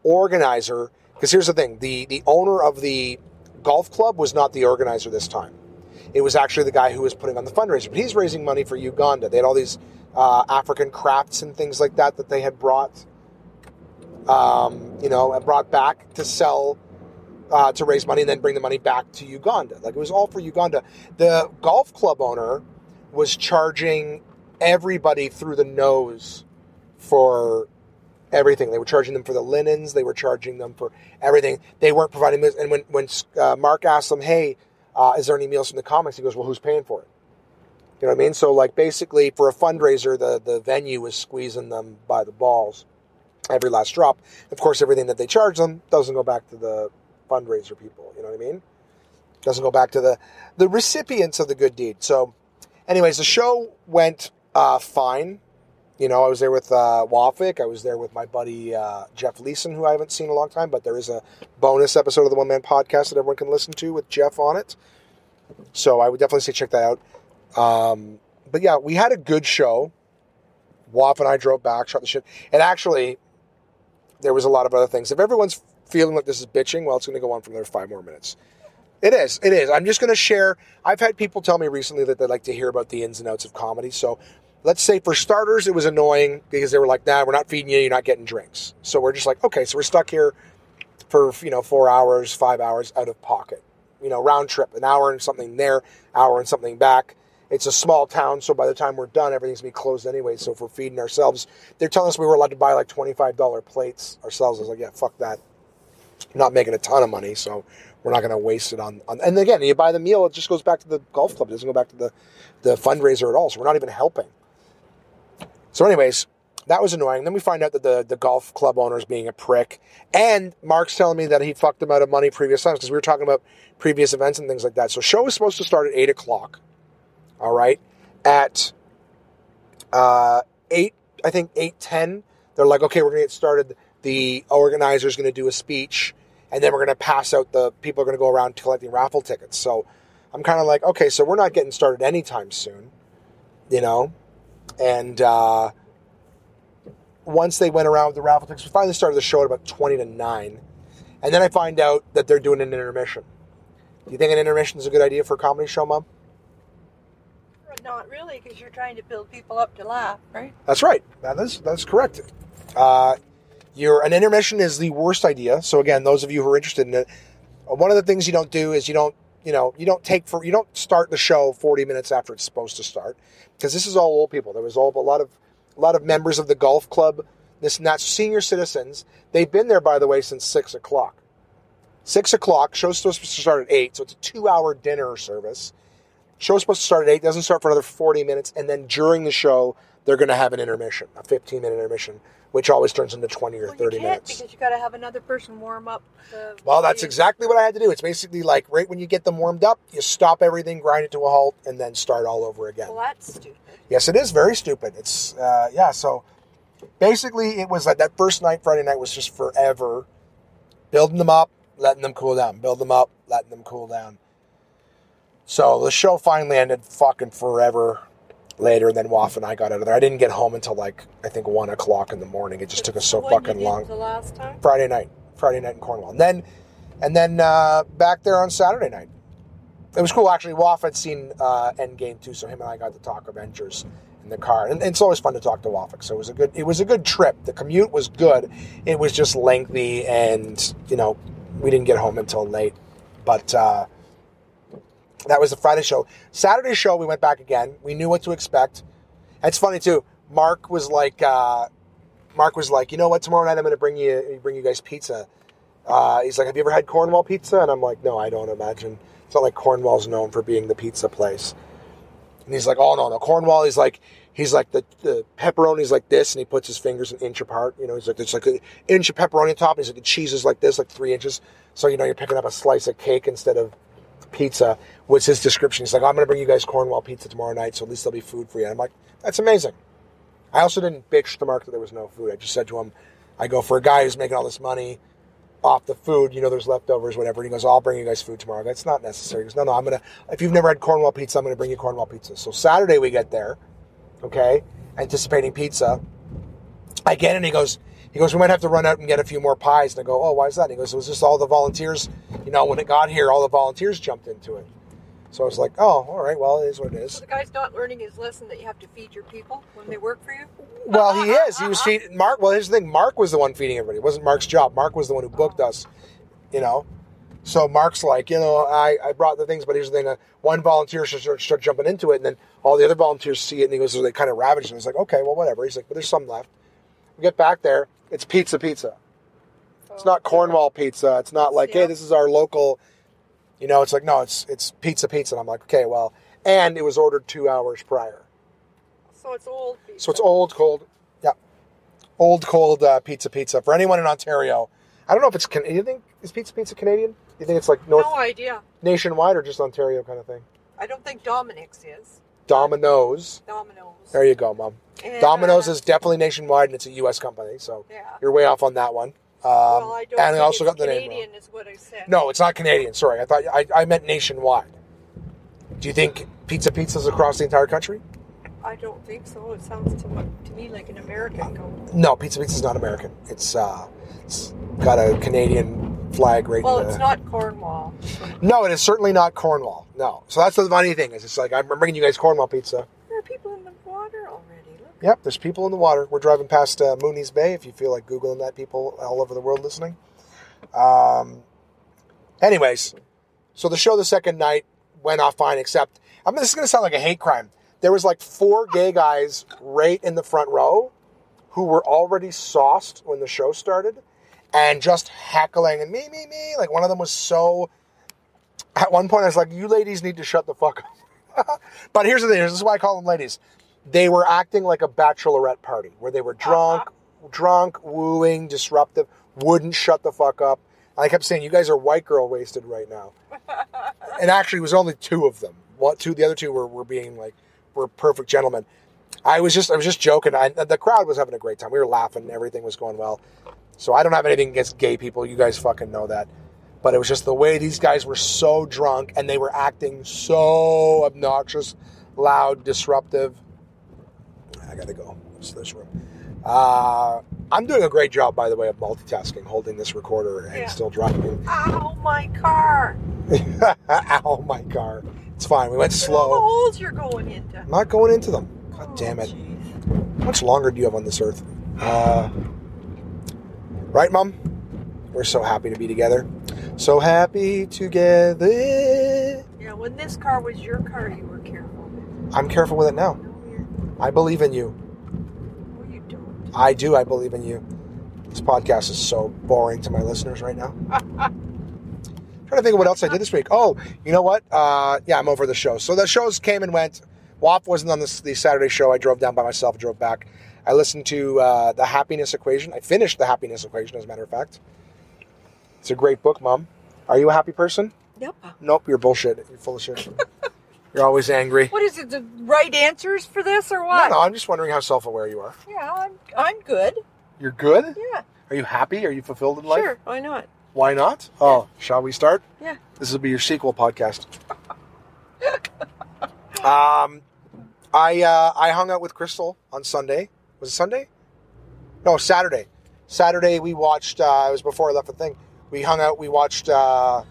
organizer, because here's the thing, the the owner of the golf club was not the organizer this time. It was actually the guy who was putting on the fundraiser. But he's raising money for Uganda. They had all these uh, African crafts and things like that that they had brought, um, you know, and brought back to sell uh, to raise money and then bring the money back to Uganda. Like it was all for Uganda. The golf club owner was charging everybody through the nose for everything. They were charging them for the linens. They were charging them for everything. They weren't providing meals. And when when uh, Mark asked them, "Hey, uh, is there any meals from the comics?" He goes, "Well, who's paying for it?" You know what I mean? So like basically for a fundraiser, the the venue is squeezing them by the balls every last drop. Of course, everything that they charge them doesn't go back to the fundraiser people. You know what I mean? Doesn't go back to the the recipients of the good deed. So, anyways, the show went uh, fine. You know, I was there with uh, Wafik. I was there with my buddy uh, Jeff Leeson, who I haven't seen in a long time, but there is a bonus episode of the One Man Podcast that everyone can listen to with Jeff on it. So I would definitely say check that out. Um, but yeah, we had a good show. Waf and I drove back, shot the shit. And actually, there was a lot of other things. If everyone's feeling like this is bitching, well, it's going to go on for another five more minutes. It is. It is. I'm just going to share. I've had people tell me recently that they like to hear about the ins and outs of comedy. So let's say for starters, it was annoying because they were like, nah, we're not feeding you. You're not getting drinks. So we're just like, okay, so we're stuck here for, you know, four hours, five hours out of pocket. You know, round trip, an hour and something there, hour and something back. It's a small town, so by the time we're done, everything's gonna be closed anyway. So if we're feeding ourselves, they're telling us we were allowed to buy like twenty five dollar plates ourselves. I was like, yeah, fuck that. not making a ton of money, so we're not to waste it on, on. And again, you buy the meal, it just goes back to the golf club. It doesn't go back to the the fundraiser at all. So we're not even helping. So, anyways, that was annoying. Then we find out that the, the golf club owner is being a prick. And Mark's telling me that he fucked him out of money previous times because we were talking about previous events and things like that. So, show was supposed to start at 8 o'clock. All right. At uh, 8, I think 8.10, they're like, okay, we're going to get started. The organizer's going to do a speech. And then we're going to pass out the people are going to go around collecting raffle tickets. So, I'm kind of like, okay, so we're not getting started anytime soon, you know? And uh, once they went around with the raffle tickets, we finally started the show at about 20 to 9. And then I find out that they're doing an intermission. Do you think an intermission is a good idea for a comedy show, Mom? Not really, because you're trying to build people up to laugh, right? That's right. That is that's correct. Uh, your an intermission is the worst idea. So again, those of you who are interested in it, one of the things you don't do is you don't you know you don't take for you don't start the show 40 minutes after it's supposed to start because this is all old people. There was all a lot of a lot of members of the golf club, this that, senior citizens. They've been there, by the way, since six o'clock. Six o'clock. Show's supposed to start at eight, so it's a two-hour dinner service. Show's supposed to start at eight. Doesn't start for another forty minutes, and then during the show, they're going to have an intermission, a fifteen-minute intermission, which always turns into twenty or Well, thirty you can't minutes. because you got to have another person warm up. The Well, that's exactly what I had to do. It's basically like right when you get them warmed up, you stop everything, grind it to a halt, and then start all over again. Well, that's stupid. Yes, it is very stupid. It's uh, yeah. So basically, it was like that first night, Friday night, was just forever building them up, letting them cool down, build them up, letting them cool down. So the show finally ended fucking forever later. And then Waff and I got out of there. I didn't get home until like I think one o'clock in the morning. It just took us so When fucking long. The last time. Friday night, Friday night in Cornwall, and then and then uh, back there on Saturday night. It was cool actually. Waff had seen uh, Endgame too, so him and I got to talk Avengers in the car, and, and it's always fun to talk to Waffik. So it was a good it was a good trip. The commute was good. It was just lengthy, and you know we didn't get home until late. But uh, that was the Friday show. Saturday show we went back again. We knew what to expect. It's funny too. Mark was like. Uh, Mark was like, you know what? Tomorrow night I'm going to bring you bring you guys pizza. Uh, he's like, have you ever had Cornwall pizza? And I'm like, no, I don't imagine. It's not like Cornwall's known for being the pizza place. And he's like, oh no, no, Cornwall. He's like, he's like the, the pepperoni's like this, and he puts his fingers an inch apart. You know, he's like, there's like an inch of pepperoni on top. And he's like, the cheese is like this, like three inches. So you know, you're picking up a slice of cake instead of pizza. Was his description? He's like, I'm going to bring you guys Cornwall pizza tomorrow night, so at least there'll be food for you. And I'm like, that's amazing. I also didn't bitch to Mark that there was no food. I just said to him, I go, for a guy who's making all this money off the food, you know, there's leftovers, whatever. And he goes, I'll bring you guys food tomorrow. That's not necessary. He goes, no, no, I'm going to, if you've never had Cornwall pizza, I'm going to bring you Cornwall pizza. So Saturday we get there, okay, anticipating pizza. I get it, and he goes, he goes, we might have to run out and get a few more pies. And I go, oh, why is that? And he goes, it was just all the volunteers, you know, when it got here, all the volunteers jumped into it. So I was like, oh, all right, well, it is what it is. So the guy's not learning his lesson that you have to feed your people when they work for you. Well, he is. He was feeding Mark. Well, here's the thing: Mark was the one feeding everybody. It wasn't Mark's job. Mark was the one who booked us. You know, so Mark's like, you know, I, I brought the things, but here's the thing: uh, one volunteer should start, start jumping into it, and then all the other volunteers see it, and he goes, so they kind of ravaged it. He's like, okay, well, whatever. He's like, but there's some left. We get back there, it's pizza, pizza. It's not Cornwall pizza. It's not like, hey, this is our local. You know, it's like no, it's it's pizza, pizza. And I'm like, okay, well, and it was ordered two hours prior. So it's old. Pizza. So it's old, cold. Yeah, old, cold uh, pizza, pizza. For anyone in Ontario, I don't know if it's. Can, you think is pizza, pizza Canadian? You think it's like North No idea. nationwide or just Ontario kind of thing? I don't think Dominic's is. Domino's. Domino's. There you go, mom. And, Domino's uh, is definitely nationwide, and it's a U.S. company, so Yeah. you're way off on that one. Um, well, I don't and I also got the name Canadian wrong. is what I said. No, it's not Canadian. Sorry, I thought I, I meant nationwide. Do you think pizza pizzas across the entire country? I don't think so. It sounds to, to me like an American code. No, pizza pizza is not American. It's uh, it's got a Canadian flag right. Well, the, it's not Cornwall. No, it is certainly not Cornwall. No. So that's the funny thing is it's like I'm bringing you guys Cornwall pizza. There are people in the water already. Look. Yep, there's people in the water. We're driving past uh, Mooney's Bay. If you feel like googling that, people all over the world listening. Um. Anyways, so the show the second night went off fine. Except, I mean, this is going to sound like a hate crime. There was like four gay guys right in the front row who were already sauced when the show started, and just heckling and me, me, me. Like one of them was so. At one point, I was like, "You ladies need to shut the fuck up." but here's the thing: this is why I call them ladies. They were acting like a bachelorette party where they were uh-huh. drunk, drunk, wooing, disruptive, wouldn't shut the fuck up. And I kept saying, "You guys are white girl wasted right now." and actually, it was only two of them. What two? The other two were, were being like were perfect gentlemen. I was just I was just joking. I, the crowd was having a great time. We were laughing. Everything was going well. So I don't have anything against gay people. You guys fucking know that. But it was just the way these guys were so drunk and they were acting so obnoxious, loud, disruptive. I gotta go. It's this room. Uh, I'm doing a great job, by the way, of multitasking, holding this recorder and Yeah. still driving. Ow, my car. Ow, my car. It's fine. We went at the slow. holes you're going into. I'm not going into them. God damn it. jeez. How much longer do you have on this earth? Uh, right, Mom? We're so happy to be together. So happy together. Yeah, when this car was your car, you were careful. I'm careful with it now. No, I believe in you. no, you don't. I do. I believe in you. This podcast is so boring to my listeners right now. trying to think of what else I did this week. Oh, you know what? Uh, yeah, I'm over the show. So the shows came and went. WAP wasn't on this, the Saturday show. I drove down by myself, drove back. I listened to uh, The Happiness Equation. I finished The Happiness Equation, as a matter of fact. It's a great book, Mom. Are you a happy person? Yep. Nope, you're bullshit. You're full of shit. you're always angry. What is it? The right answers for this or No, what? no, I'm just wondering how self aware you are. Yeah, I'm. I'm good. You're good? Yeah. Are you happy? Are you fulfilled in life? Sure. Why not? Why not? Oh, shall we start? Yeah. This will be your sequel podcast. um, I uh, I hung out with Crystal on Sunday. Was it Sunday? No, Saturday. Saturday we watched. Uh, it was before I left the thing. We hung out. We watched uh,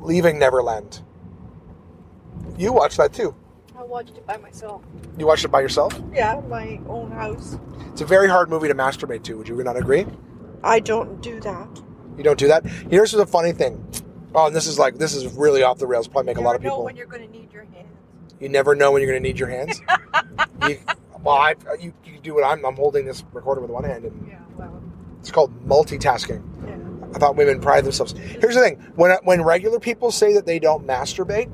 Leaving Neverland. You watched that too. I watched it by myself. You watched it by yourself. Yeah, my own house. It's a very hard movie to masturbate to. Would you not agree? I don't do that. You don't do that. Here's the funny thing. Oh, and this is like this is really off the rails. Probably make a lot of Never know people. when you're going to need your hands. You never know when you're going to need your hands. you, well, I, you, you can do what I'm. I'm holding this recorder with one hand, and Yeah. Well. it's called multitasking. Yeah. I thought women pride themselves. Here's the thing: when when regular people say that they don't masturbate,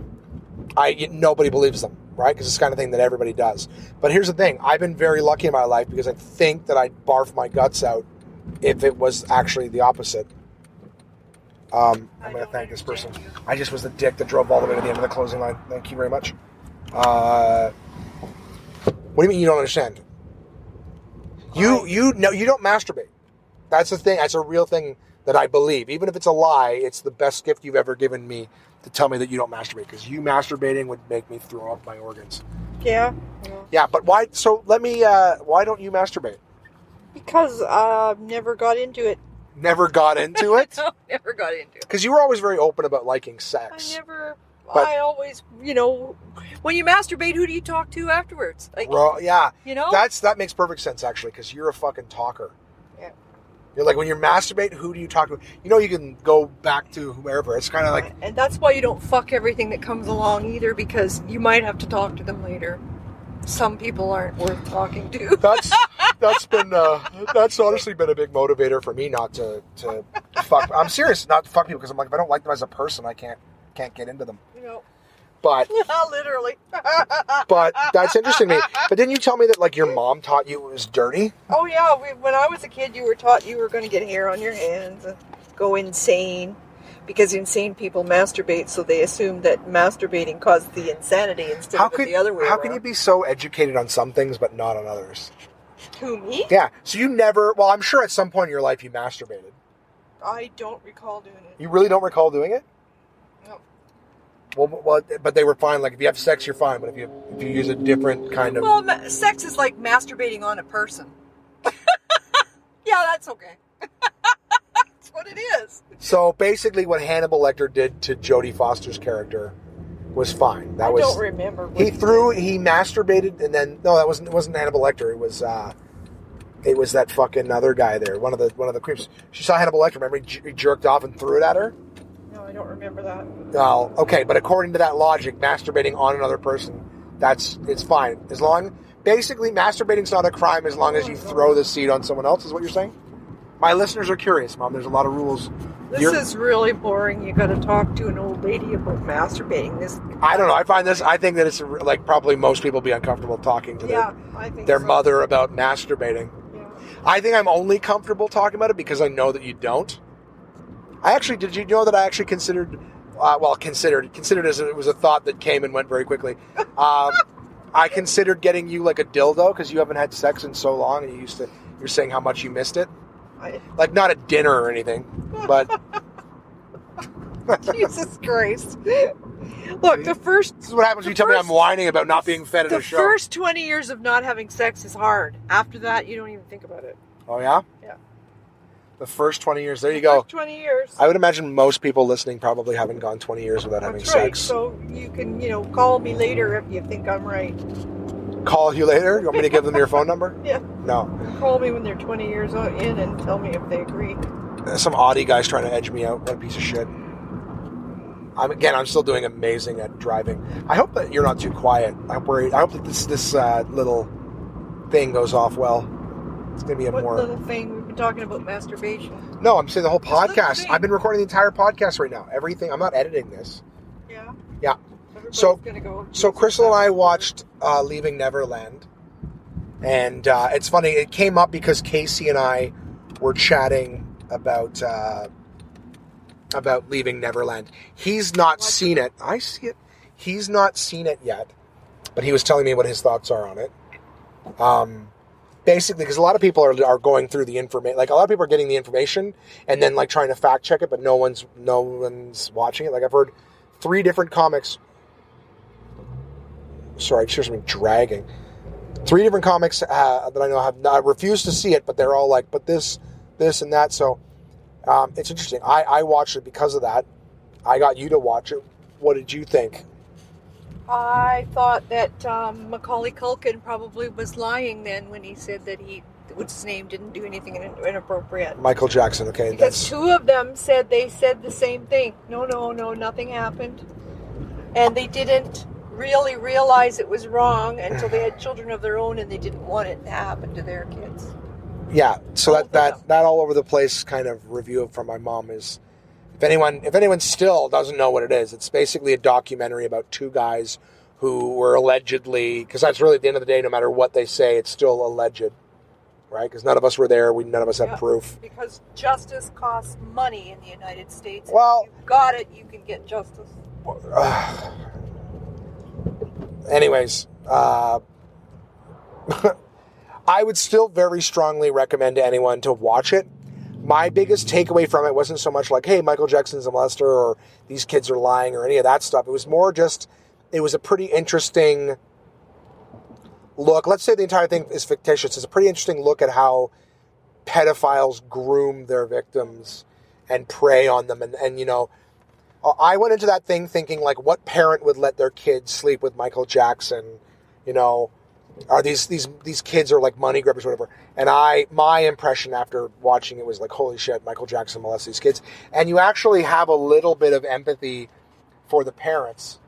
I nobody believes them, right? Because it's the kind of thing that everybody does. But here's the thing: I've been very lucky in my life because I think that I'd barf my guts out if it was actually the opposite. Um, I'm going to thank this person. I just was the dick that drove all the way to the end of the closing line. Thank you very much. Uh, what do you mean you don't understand? You you know you don't masturbate. That's the thing. That's a real thing that I believe. Even if it's a lie, it's the best gift you've ever given me to tell me that you don't masturbate. Because you masturbating would make me throw up my organs. Yeah. Yeah, but why? So let me. Uh, why don't you masturbate? Because I never got into it. Never got into it No, never got into it. because you were always very open about liking sex. I never. But- I always, you know, when you masturbate, who do you talk to afterwards? Like, Well, yeah, you know, that's that makes perfect sense actually because you're a fucking talker. Yeah. You're like when you're masturbate, who do you talk to? You know, you can go back to whoever. It's kind of like and that's why you don't fuck everything that comes along either, because you might have to talk to them later. Some people aren't worth talking to. that's that's been uh, that's honestly been a big motivator for me not to to fuck. I'm serious, not to fuck people because I'm like if I don't like them as a person, I can't can't get into them. You know, But literally. but that's interesting to me. But didn't you tell me that like your mom taught you it was dirty? Oh yeah, we, when I was a kid, you were taught you were going to get hair on your hands and go insane because insane people masturbate, so they assume that masturbating caused the insanity instead How of could the other way how around. can you be so educated on some things but not on others? Who me? Yeah. So you never. Well, I'm sure at some point in your life you masturbated. I don't recall doing it. You really don't recall doing it? No. Well, well, but they were fine. Like if you have sex, you're fine. But if you if you use a different kind of Well, ma- sex is like masturbating on a person. yeah, that's okay. that's what it is. so basically, what Hannibal Lecter did to Jodie Foster's character was fine. That I was don't remember. what he threw he masturbated and then no, that wasn't it wasn't Hannibal Lecter. It was uh, it was that fucking other guy there. One of the one of the creeps. She saw Hannibal Lecter. Remember, he, j- he jerked off and threw it at her. I don't remember that. Well, okay, but according to that logic, masturbating on another person, that's it's fine as long. Basically, masturbating's not a crime as long as you throw the seed on someone else. Is what you're saying? My listeners are curious, Mom. There's a lot of rules. This You're- is really boring. You got to talk to an old lady about masturbating. This. I don't know. I find this. I think that it's like probably most people be uncomfortable talking to Yeah, their, their so. mother about masturbating. Yeah. I think I'm only comfortable talking about it because I know that you don't. I actually did. You know that I actually considered, uh, well, considered considered as it was a thought that came and went very quickly. Um, I considered getting you like a dildo because you haven't had sex in so long, and you used to. You're saying how much you missed it, like not at dinner or anything, but Jesus Christ! Look, the first this is what happens when you tell me I'm whining about not being fed at the a show. first twenty years of not having sex is hard. After that, you don't even think about it. oh yeah, Yeah. The first twenty years. There you go. Twenty years. I would imagine most people listening probably haven't gone 20 years without having That's right. sex. So you can, you know, call me later if you think I'm right. Call you later. You want me to give them your phone number? Yeah. No. Call me when they're 20 years in and tell me if they agree. Some Audi guy's trying to edge me out. What a piece of shit. I'm again. I'm still doing amazing at driving. I hope that you're not too quiet. I'm worried. I hope that this this uh, little thing goes off well. It's gonna be a What more. little thing been talking about masturbation? No, I'm saying the whole podcast. thing. I've been recording the entire podcast right now. Everything. I'm not editing this. Yeah. Yeah. Everybody's So- go. So Crystal and I watched uh, Leaving Neverland, and uh, it's funny. It came up because Casey and I were chatting about uh, about Leaving Neverland. He's not What? seen it. I see it. He's not seen it yet, but he was telling me what his thoughts are on it. Um, basically, because a lot of people are, are going through the information. Like a lot of people are getting the information and then like trying to fact check it, but no one's no one's watching it. Like I've heard three different comics sorry, just me dragging. Three different comics uh, that I know have not refused to see it, but they're all like, but this, this, and that. So um, it's interesting. I, I watched it because of that. I got you to watch it. What did you think? I thought that um, Macaulay Culkin probably was lying then when he said that he, his name, didn't do anything inappropriate. Michael Jackson. Okay, Because that's two of them said they said the same thing. No, no, no, nothing happened. And they didn't really realize it was wrong until they had children of their own and they didn't want it to happen to their kids. yeah. So Both that that that all over the place kind of review from my mom is. If anyone if anyone still doesn't know what it is, it's basically a documentary about two guys who were allegedly because that's really at the end of the day, no matter what they say, it's still alleged, right? Because none of us were there. We none of us have Yeah. proof. Because justice costs money in the United States. Well- if you got it, you can get justice. anyways, uh, I would still very strongly recommend to anyone to watch it. My biggest takeaway from it wasn't so much like, hey, Michael Jackson's a molester or these kids are lying or any of that stuff. It was more just, it was a pretty interesting look. Let's say the entire thing is fictitious. It's a pretty interesting look at how pedophiles groom their victims and prey on them. And, and you know, I went into that thing thinking like, what parent would let their kids sleep with Michael Jackson? You know, are these these these kids are like money grabbers or whatever? And I, my impression after watching it was like, holy shit, Michael Jackson molests these kids. And you actually have a little bit of empathy for the parents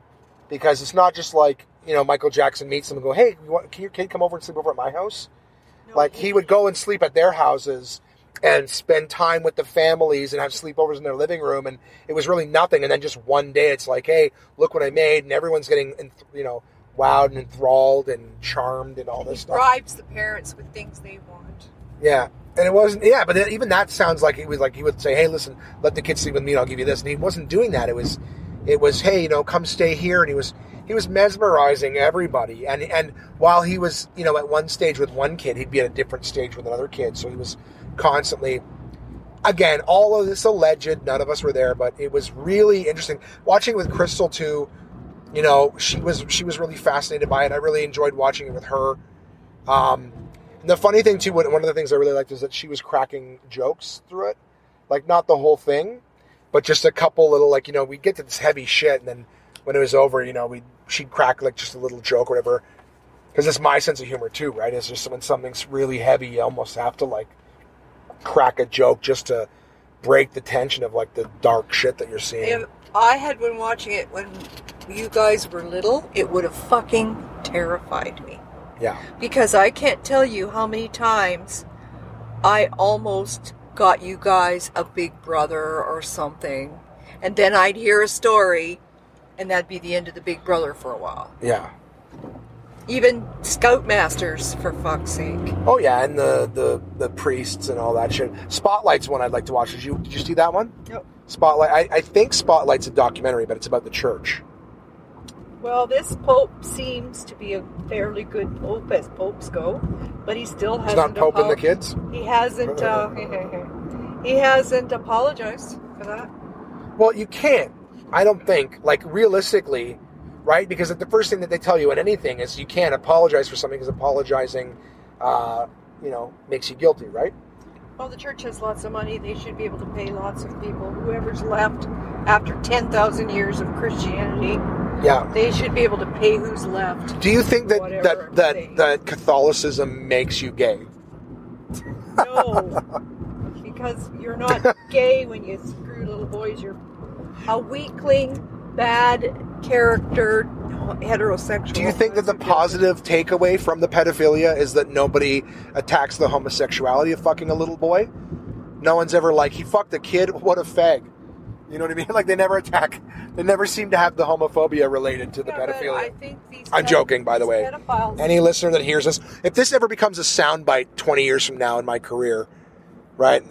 because it's not just like you know Michael Jackson meets them and go, hey, you want, can your kid come over and sleep over at my house? No, Like he would go and sleep at their houses and spend time with the families and have sleepovers in their living room, and it was really nothing. And then just one day, it's like, hey, look what I made, and everyone's getting you know wowed and enthralled and charmed and all He this stuff. bribes the parents with things they want. Yeah. And it wasn't, yeah, but even that sounds like it was like he would say, "Hey, listen, let the kids sleep with me, and I'll give you this." And he wasn't doing that. It was, it was, "Hey, you know, come stay here." And he was, he was mesmerizing everybody. And and while he was, you know, at one stage with one kid, he'd be at a different stage with another kid. So he was constantly, again, all of this alleged. None of us were there, but it was really interesting watching with Crystal too. You know, she was she was really fascinated by it. I really enjoyed watching it with her. Um, and the funny thing too, one of the things I really liked is that she was cracking jokes through it, like not the whole thing, but just a couple little like you know we get to this heavy shit, and then when it was over, you know we she'd crack like just a little joke or whatever, because it's my sense of humor too, right? It's just when something's really heavy, you almost have to like crack a joke just to break the tension of like the dark shit that you're seeing. If I had been watching it when you guys were little, it would have fucking terrified me. Yeah, Because I can't tell you how many times I almost got you guys a big brother or something. And then I'd hear a story, and that'd be the end of the big brother for a while. Yeah. Even scoutmasters, for fuck's sake. Oh yeah, and the the the priests and all that shit. Spotlight's one I'd like to watch. Did you did you see that one? Yep. Spotlight. I, I think Spotlight's a documentary, but it's about the church. Well, this pope seems to be a fairly good pope as popes go, but he still hasn't. He's not Pope and the kids. He hasn't. Uh, he hasn't apologized for that. Well, you can't. I don't think. Like realistically, right? Because the first thing that they tell you in anything is you can't apologize for something because apologizing, uh, you know, makes you guilty, right? Well, the church has lots of money. They should be able to pay lots of people. Whoever's left after 10,000 years of Christianity, Yeah. they should be able to pay who's left. Do you think that that that, that Catholicism makes you gay? No. because you're not gay when you screw little boys. You're a weakling, bad character, heterosexual. Do you think that the positive takeaway from the pedophilia is that nobody attacks the homosexuality of fucking a little boy? No one's ever like, he fucked a kid, what a fag. You know what I mean? Like they never attack, they never seem to have the homophobia related to the Yeah, pedophilia. I think these I'm joking, by the way. Pedophiles, Any listener that hears this, if this ever becomes a soundbite 20 years from now in my career, right?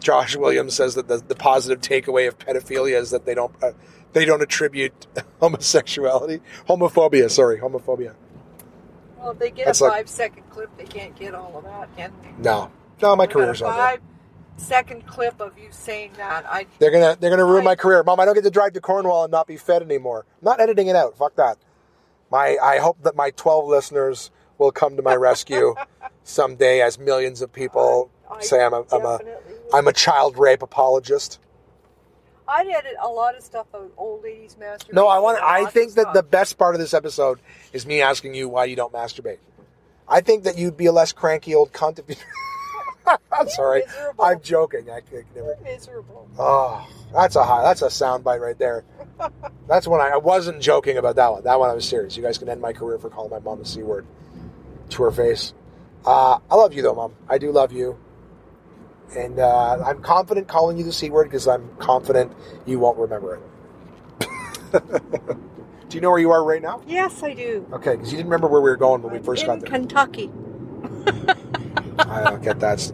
Josh Williams says that the, the positive takeaway of pedophilia is that they don't uh, they don't attribute homosexuality, homophobia. Sorry, homophobia. well, if they get That's a like- five second clip, they can't get all of that, can they? No, no, my career's over. five second clip of you saying that. I They're gonna they're gonna ruin I- my career, Mom. I don't get to drive to Cornwall and not be fed anymore. I'm not editing it out. Fuck that. My I hope that my 12 listeners will come to my rescue someday, as millions of people I say I'm a I'm a. I'm a child rape apologist. I'd edit a lot of stuff on old ladies masturbate. No, I want. I think that the best part of this episode is me asking you why you don't masturbate. I think that you'd be a less cranky old cunt if you. I'm sorry. miserable. I'm joking. I could never. miserable. Oh, that's a high. That's a soundbite right there. That's when I, I wasn't joking about that one. That one I was serious. You guys can end my career for calling my mom a c word to her face. Uh, I love you though, mom. I do love you, and uh, I'm confident calling you the c word because I'm confident you won't remember it. do you know where you are right now? Yes, I do. Okay, because you didn't remember where we were going when we first got there. Kentucky. I don't get that.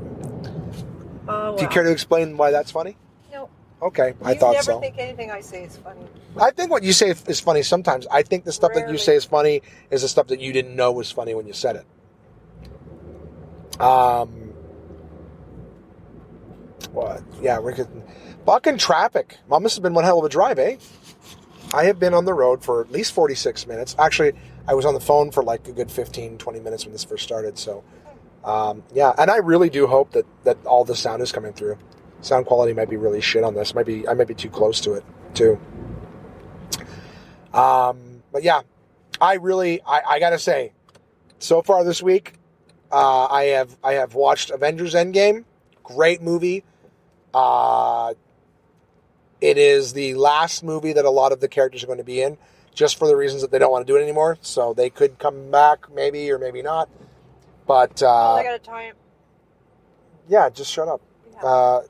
Oh, Do you care to explain why that's funny? No, Okay, I thought you thought never so. think anything I say is funny. I think what you say is funny sometimes. I think the stuff that you say is funny is the stuff that you didn't know was funny when you said it. Um, what? Yeah, we're getting fucking traffic. Mom, this has been one hell of a drive, eh? I have been on the road for at least 46 minutes. Actually, I was on the phone for like a good 15, 20 minutes when this first started. So, um, yeah, and I really do hope that, that all the sound is coming through. Sound quality might be really shit on this. Might be I might be too close to it too. Um, but yeah, I really I, I gotta say, so far this week, uh, I have I have watched Avengers Endgame. Great movie. Uh, it is the last movie that a lot of the characters are going to be in, just for the reasons that they don't want to do it anymore. So they could come back, maybe or maybe not. But uh, I got a time. yeah, just shut up. Yeah. Uh,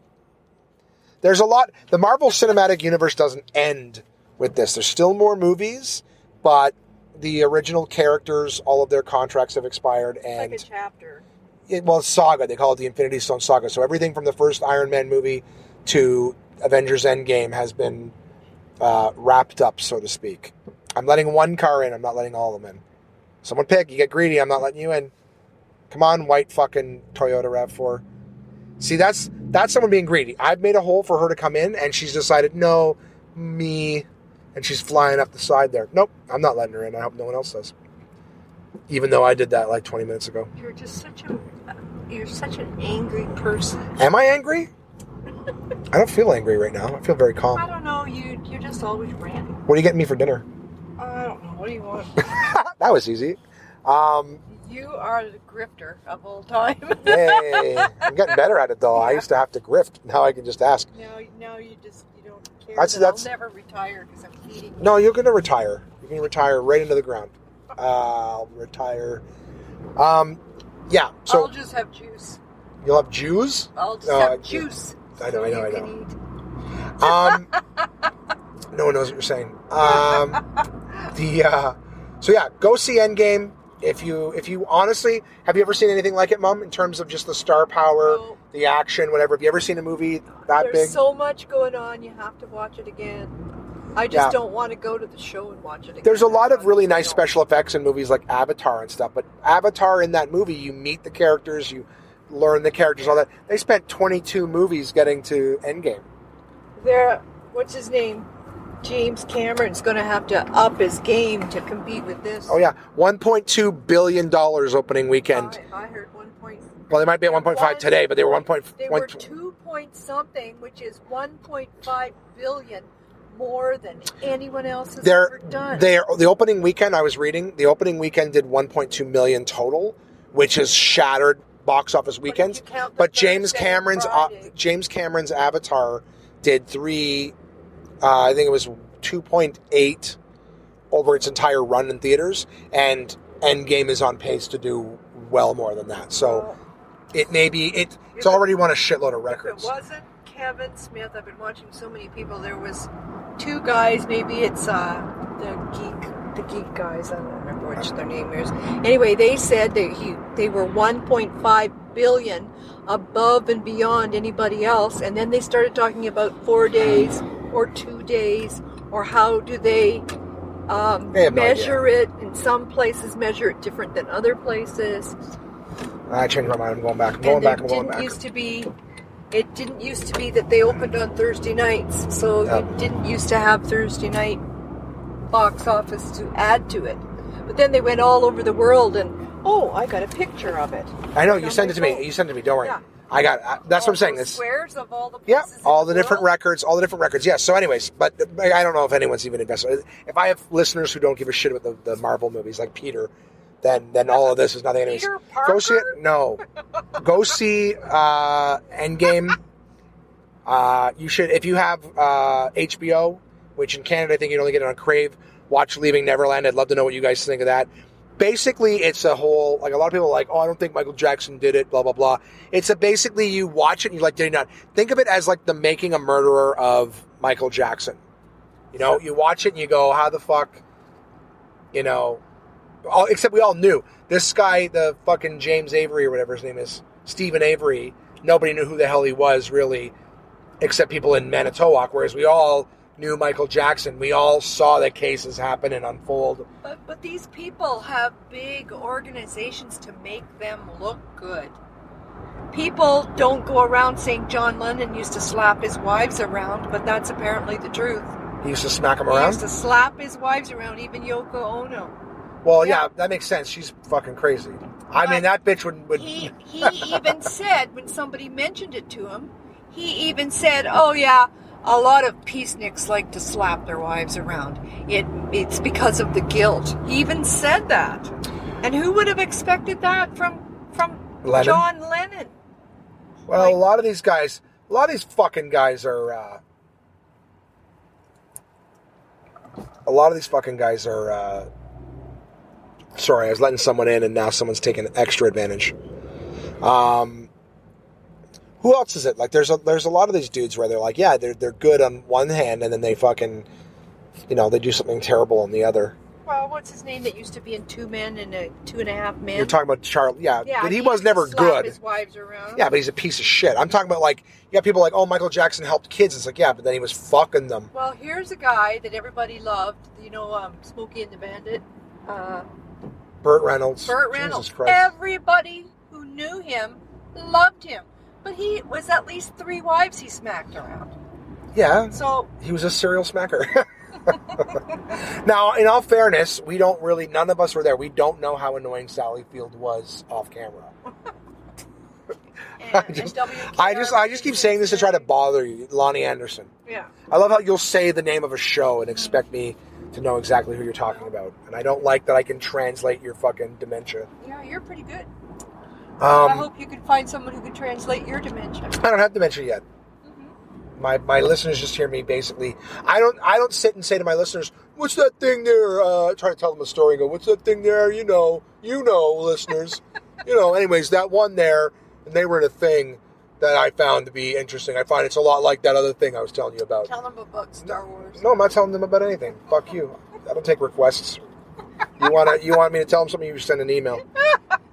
there's a lot. The Marvel Cinematic Universe doesn't end with this. There's still more movies, but the original characters, all of their contracts have expired, and Second chapter. it, well, Saga. They call it the Infinity Stone Saga. So everything from the first Iron Man movie to Avengers Endgame has been uh, wrapped up, so to speak. I'm letting one car in. I'm not letting all of them in. Someone pick. You get greedy. I'm not letting you in. Come on, white fucking Toyota Rav4. See, that's that's someone being greedy. I've made a hole for her to come in, and she's decided no, me, and she's flying up the side there. Nope, I'm not letting her in. I hope no one else does. Even though I did that like 20 minutes ago. You're just such a you're such an angry person. Am I angry? I don't feel angry right now. I feel very calm. I don't know. You you're just always ranting. What are you getting me for dinner? I don't know. What do you want? that was easy. Um, you are the grifter of all time. yay. I'm getting better at it though. I used to have to grift. Now I can just ask. No, now you just you don't care. That's- that that's- I'll never retire because I'm feeding. No, you're going to retire. You're going to retire right into the ground. Uh, I'll retire. Um, yeah. So I'll just have juice. You'll have Jews. I'll just No, have juice. I know, I know, you I can know. eat. Um, no one knows what you're saying. Um, the uh, so yeah, go see Endgame. If you if you honestly have you ever seen anything like it, Mom? In terms of just the star power, No. the action, whatever. Have you ever seen a movie that There's big? so much going on. You have to watch it again. I just Yeah. don't want to go to the show and watch it again. There's a lot of really nice special effects in movies like Avatar and stuff, but Avatar in that movie, you meet the characters, you learn the characters, all that. They spent 22 movies getting to Endgame. There, what's his name? James Cameron's going to have to up his game to compete with this. Oh yeah, 1.2 billion dollars opening weekend. I, I heard one point. Well, they might be at 1.5 today, but they were 1. They were two point something, which is one point five billion more than anyone else has They're, ever done. they're, the opening weekend, I was reading, the opening weekend did 1.2 million total, which is shattered box office weekends. the But James Cameron's uh, James Cameron's Avatar did three, uh, I think it was 2.8 over its entire run in theaters, and Endgame is on pace to do well more than that. So it may be it. It's If it- already won a shitload of If records. it wasn't Kevin Smith, I've been watching so many people. There was two guys. Maybe it's uh, the geek, the geek guys. I don't remember which their name is. Anyway, they said that he they were 1.5 billion above and beyond anybody else. And then they started talking about four days or two days or how do they um, They have no measure it. In some places, measure it different than other places. I changed my mind. I'm going back. I'm going and back. it I'm going back. used to be it didn't used to be that they opened on Thursday nights, so Yeah. you didn't used to have Thursday night box office to add to it. But then they went all over the world, and oh, I got a picture of it. I know you sent it to me. You sent it to me. Don't worry. Yeah. I got. I, that's what I'm saying. It's squares of all the yeah, all the different records, all the different records. Yes. So, anyways, but I don't know if anyone's even invested. If I have listeners who don't give a shit about the, the Marvel movies, like Peter, then then all of this is nothing. Anyways, go see it. No, go see uh, Endgame. Uh, you should if you have uh, HBO, which in Canada I think you'd only get it on Crave. Watch Leaving Neverland. I'd love to know what you guys think of that. Basically, it's a whole like a lot of people are like, oh, I don't think Michael Jackson did it. Blah blah blah. It's a basically you watch it and you're like, did he not? Think of it as like the making a murderer of Michael Jackson. You know, you watch it and you go, how the fuck, you know, all, except we all knew this guy, the fucking James Avery or whatever his name is, Steven Avery. Nobody knew who the hell he was really, except people in Manitowoc. Whereas we all knew Michael Jackson. We all saw the cases happen and unfold. But, but these people have big organizations to make them look good. People don't go around saying John Lennon used to slap his wives around, but that's apparently the truth. He used to smack him around. He used to slap his wives around, even Yoko Ono. Well, yeah. Yeah. that makes sense. She's fucking crazy. I But mean, that bitch would. would He he even said when somebody mentioned it to him, he even said, "Oh yeah, a lot of peaceniks like to slap their wives around. It it's because of the guilt." He even said that. And who would have expected that from from Lennon? John Lennon? well, like- a lot of these guys, a lot of these fucking guys are. Uh, a lot of these fucking guys are. Uh, sorry, I was letting someone in, and now someone's taking extra advantage. Um, who else is it? Like, there's a there's a lot of these dudes where they're like, yeah, they're they're good on one hand, and then they fucking, you know, they do something terrible on the other. Well, what's his name that used to be in Two Men and a Two and a Half Men? You're talking about Charlie, yeah, yeah, but he, was used to never good. His wives around. Yeah, but he's a piece of shit. I'm talking about like you got people like, oh, Michael Jackson helped kids. It's like, yeah, but then he was fucking them. Well, here's a guy that everybody loved. You know, um, Smokey and the Bandit. Uh, Burt Reynolds. Burt Jesus Reynolds. Christ. Everybody who knew him loved him. But he was at least three wives he smacked around. yeah, So he was a serial smacker. now, in all fairness, we don't really. None of us were there. We don't know how annoying Sally Field was off camera. I just, I just, I just keep saying this to try to bother you, Loni Anderson. Yeah. I love how you'll say the name of a show and expect me to know exactly who you're talking about, and I don't like that I can translate your fucking dementia. Yeah, you're pretty good. I Um, hope you can find someone who can translate your dementia. I don't have dementia yet. My my listeners just hear me basically. I don't I don't sit and say to my listeners, "What's that thing there?" Uh, try to tell them a story and go, "What's that thing there?" You know, you know, listeners. you know. Anyways, that one there, and and they were in a thing that I found to be interesting. I find it's a lot like that other thing I was telling you about. Tell them about Star Wars. No, I'm not telling them about anything. Fuck you. I don't take requests. You want to? You want me to tell them something? You send an email.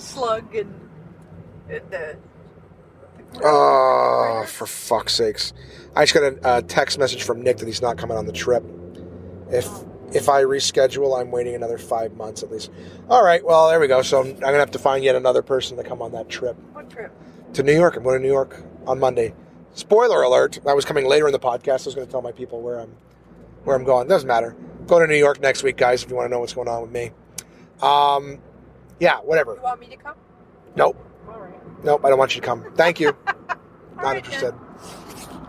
Slug and, and the. Oh, for fuck's sakes! I just got a, text message from Nick that he's not coming on the trip. If if I reschedule, I'm waiting another five months at least. All right, well there we go. So I'm gonna have to find yet another person to come on that trip What trip? to New York. I'm going to New York on Monday. Spoiler alert! That was coming later in the podcast. I was going to tell my people where I'm where I'm going. Doesn't matter. Go to New York next week, guys. If you want to know what's going on with me. Um, yeah, whatever. You want me to come? Nope, All right. nope. I don't want you to come. Thank you. Not right, interested.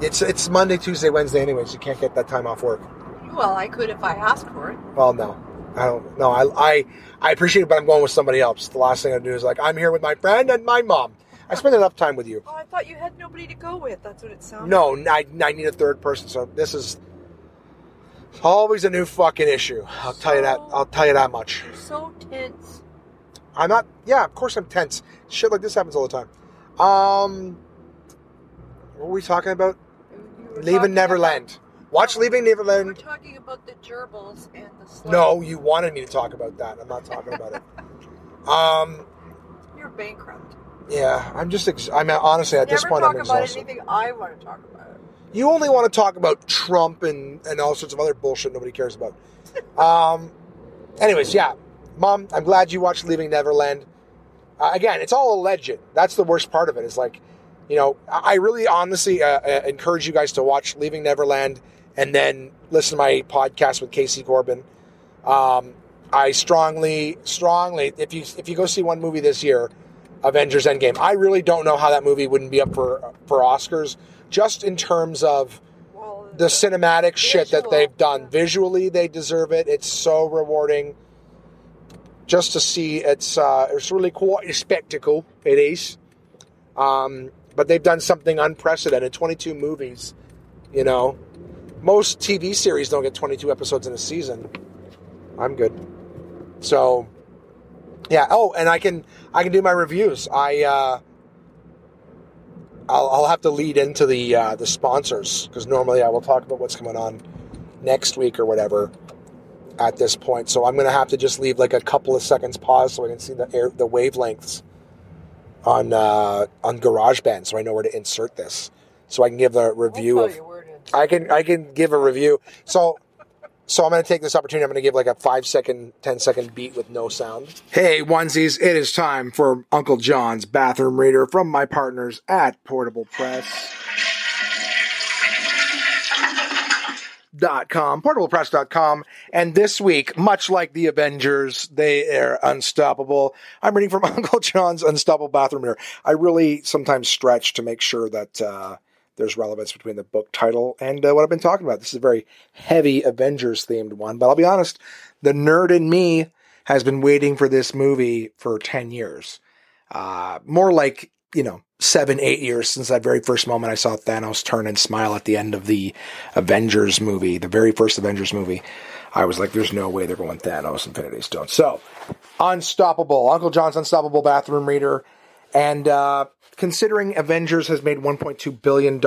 It's it's Monday, Tuesday, Wednesday, anyways. You can't get that time off work. Well, I could if I asked for it. Well, no, I don't. No, I I I appreciate it, but I'm going with somebody else. The last thing I do is like I'm here with my friend and my mom. I spend enough time with you. Oh, I thought you had nobody to go with. That's what it sounded. No, I, I need a third person. So this is always a new fucking issue. I'll tell you that. I'll tell you that much. You're so tense. I'm not. Yeah, of course I'm tense. Shit like this happens all the time. Um, what were we talking about? Were Leaving talking Neverland. Watch Leaving About, we're Neverland. talking about the gerbils and the slug. No, you wanted me to talk about that. I'm not talking about it. Um, You're bankrupt. yeah, I'm just. Ex- I'm honestly at this point talk I'm exhausted. about anything I want to talk about. You only want to talk about Trump and, and all sorts of other bullshit nobody cares about. Um, anyways, yeah. Mom, I'm glad you watched Leaving Neverland. Uh, again, it's all a legend. That's the worst part of it. Is like, you know, I really honestly uh, uh, encourage you guys to watch Leaving Neverland and then listen to my podcast with Casey Corbin. Um, I strongly, strongly, if you if you go see one movie this year, Avengers Endgame, I really don't know how that movie wouldn't be up for for Oscars, just in terms of the cinematic shit that they've done. Visually, they deserve it. It's so rewarding. Just to see, it's uh, it's really quite a spectacle. It is. Um, but they've done something unprecedented. Twenty-two movies. You know, most TV series don't get twenty-two episodes in a season. I'm good. So, yeah. Oh, and I can I can do my reviews. I uh, I'll, I'll have to lead into the uh, the sponsors because normally I will talk about what's going on next week or whatever. At this point, so I'm going to have to just leave like a couple of seconds pause so I can see the air the wavelengths on uh, on GarageBand, so I know where to insert this, so I can give a review of tell you where it is. I can I can give a review. So so I'm going to take this opportunity. I'm going to give like a five second, ten second beat with no sound. Hey, onesies, it is time for Uncle John's bathroom reader from my partners at Portable Press. Dot com, portablepress.com. And this week, much like the Avengers, they are unstoppable. I'm reading from Uncle John's Unstoppable Bathroom Reader. I really sometimes stretch to make sure that, uh, there's relevance between the book title and uh, what I've been talking about. This is a very heavy Avengers themed one, but I'll be honest, the nerd in me has been waiting for this movie for 10 years. Uh, more like, you know, seven, eight years since that very first moment I saw Thanos turn and smile at the end of the Avengers movie, the very first Avengers movie. I was like, there's no way they're going Thanos Infinity Stone. So, Unstoppable, Uncle John's Unstoppable Bathroom Reader. And uh, considering Avengers has made $1.2 billion,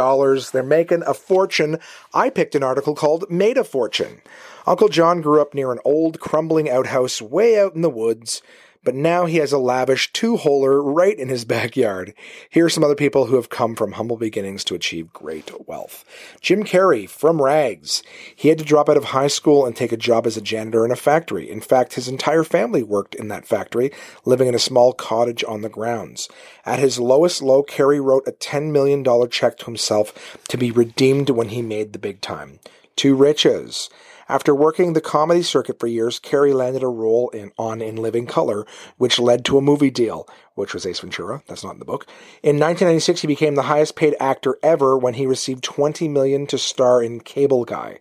they're making a fortune. I picked an article called Made a Fortune. Uncle John grew up near an old, crumbling outhouse way out in the woods, but now he has a lavish two-holer right in his backyard. Here are some other people who have come from humble beginnings to achieve great wealth. Jim Carrey from Rags. He had to drop out of high school and take a job as a janitor in a factory. In fact, his entire family worked in that factory, living in a small cottage on the grounds. At his lowest low, Carrey wrote a $10 million check to himself to be redeemed when he made the big time. Two riches. After working the comedy circuit for years, Carrey landed a role in On in Living Color, which led to a movie deal, which was Ace Ventura. That's not in the book. In 1996, he became the highest paid actor ever when he received 20 million to star in Cable Guy.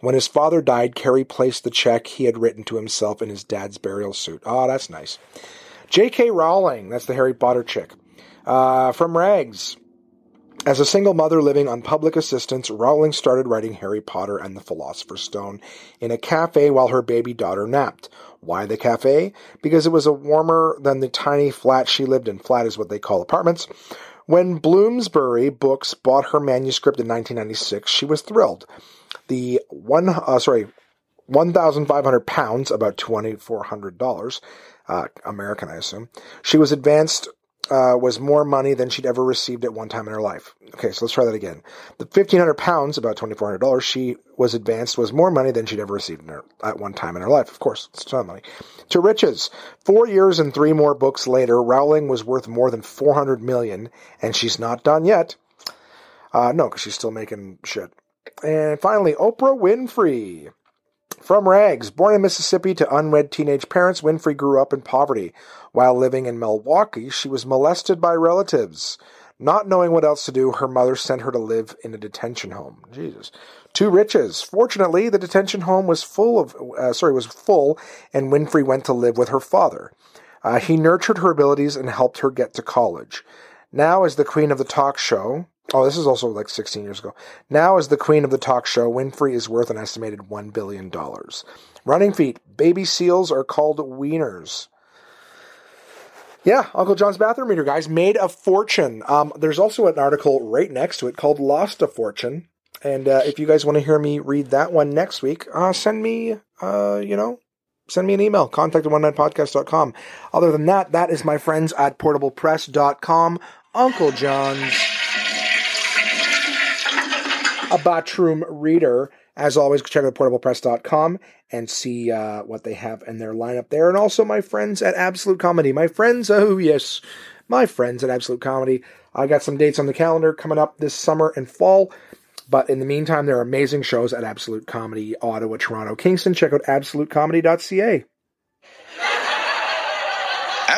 When his father died, Carrey placed the check he had written to himself in his dad's burial suit. Oh, that's nice. J.K. Rowling, that's the Harry Potter chick. Uh, from Rags. As a single mother living on public assistance, Rowling started writing Harry Potter and the Philosopher's Stone in a cafe while her baby daughter napped. Why the cafe? Because it was a warmer than the tiny flat she lived in. Flat is what they call apartments. When Bloomsbury Books bought her manuscript in 1996, she was thrilled. The one, uh, sorry, 1,500 pounds, about $2,400, uh, American, I assume. She was advanced uh, was more money than she'd ever received at one time in her life. Okay, so let's try that again. The fifteen hundred pounds, about twenty four hundred dollars, she was advanced was more money than she'd ever received her, at one time in her life. Of course, it's ton of money. To riches. Four years and three more books later, Rowling was worth more than four hundred million, and she's not done yet. Uh, no, because she's still making shit. And finally, Oprah Winfrey. From rags, born in Mississippi to unwed teenage parents, Winfrey grew up in poverty. While living in Milwaukee, she was molested by relatives. Not knowing what else to do, her mother sent her to live in a detention home. Jesus. To riches. Fortunately, the detention home was full of, uh, sorry, was full, and Winfrey went to live with her father. Uh, he nurtured her abilities and helped her get to college. Now, as the queen of the talk show, Oh, this is also like 16 years ago. Now, as the queen of the talk show, Winfrey is worth an estimated $1 billion. Running feet. Baby seals are called wieners. Yeah, Uncle John's bathroom reader, guys, made a fortune. Um, there's also an article right next to it called Lost a Fortune. And uh, if you guys want to hear me read that one next week, uh, send me, uh, you know, send me an email, contact at onemanpodcast.com. Other than that, that is my friends at portablepress.com. Uncle John's a bathroom reader. As always, check out portablepress.com and see uh, what they have in their lineup there. And also my friends at Absolute Comedy. My friends, oh yes, my friends at Absolute Comedy. I got some dates on the calendar coming up this summer and fall. But in the meantime, there are amazing shows at Absolute Comedy, Ottawa, Toronto, Kingston. Check out absolutecomedy.ca.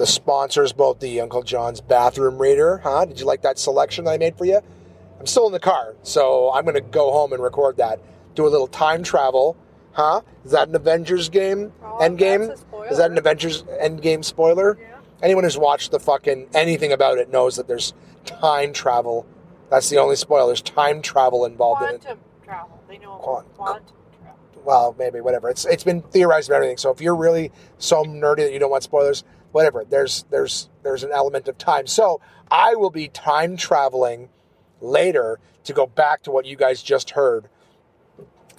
the sponsors, both the Uncle John's bathroom reader, huh? Did you like that selection that I made for you? I'm still in the car, so I'm going to go home and record that. Do a little time travel, huh? Is that an Avengers game? Oh, a spoiler. Is that an Avengers end game spoiler? Yeah. Anyone who's watched the fucking anything about it knows that there's time travel. That's the only spoiler. There's time travel involved in it. Quantum travel. They know Quant- about quantum uh, travel. well, maybe whatever. It's it's been theorized about everything. So if you're really so nerdy that you don't want spoilers, whatever. There's there's there's an element of time. So I will be time traveling later to go back to what you guys just heard.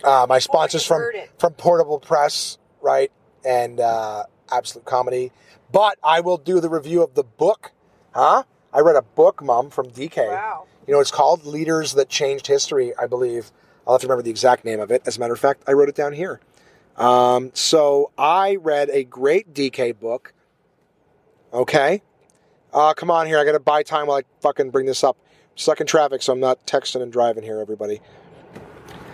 Uh, my sponsors from from Portable Press, right, and uh, Absolute Comedy. But I will do the review of the book. Huh? I read a book, Mom, from DK. Wow. You know, it's called Leaders That Changed History, I believe. I'll have to remember the exact name of it. As a matter of fact, I wrote it down here. Um, so I read a great DK book. Okay. Uh, come on here. I got to buy time while I fucking bring this up. stuck in traffic, so I'm not texting and driving here, everybody.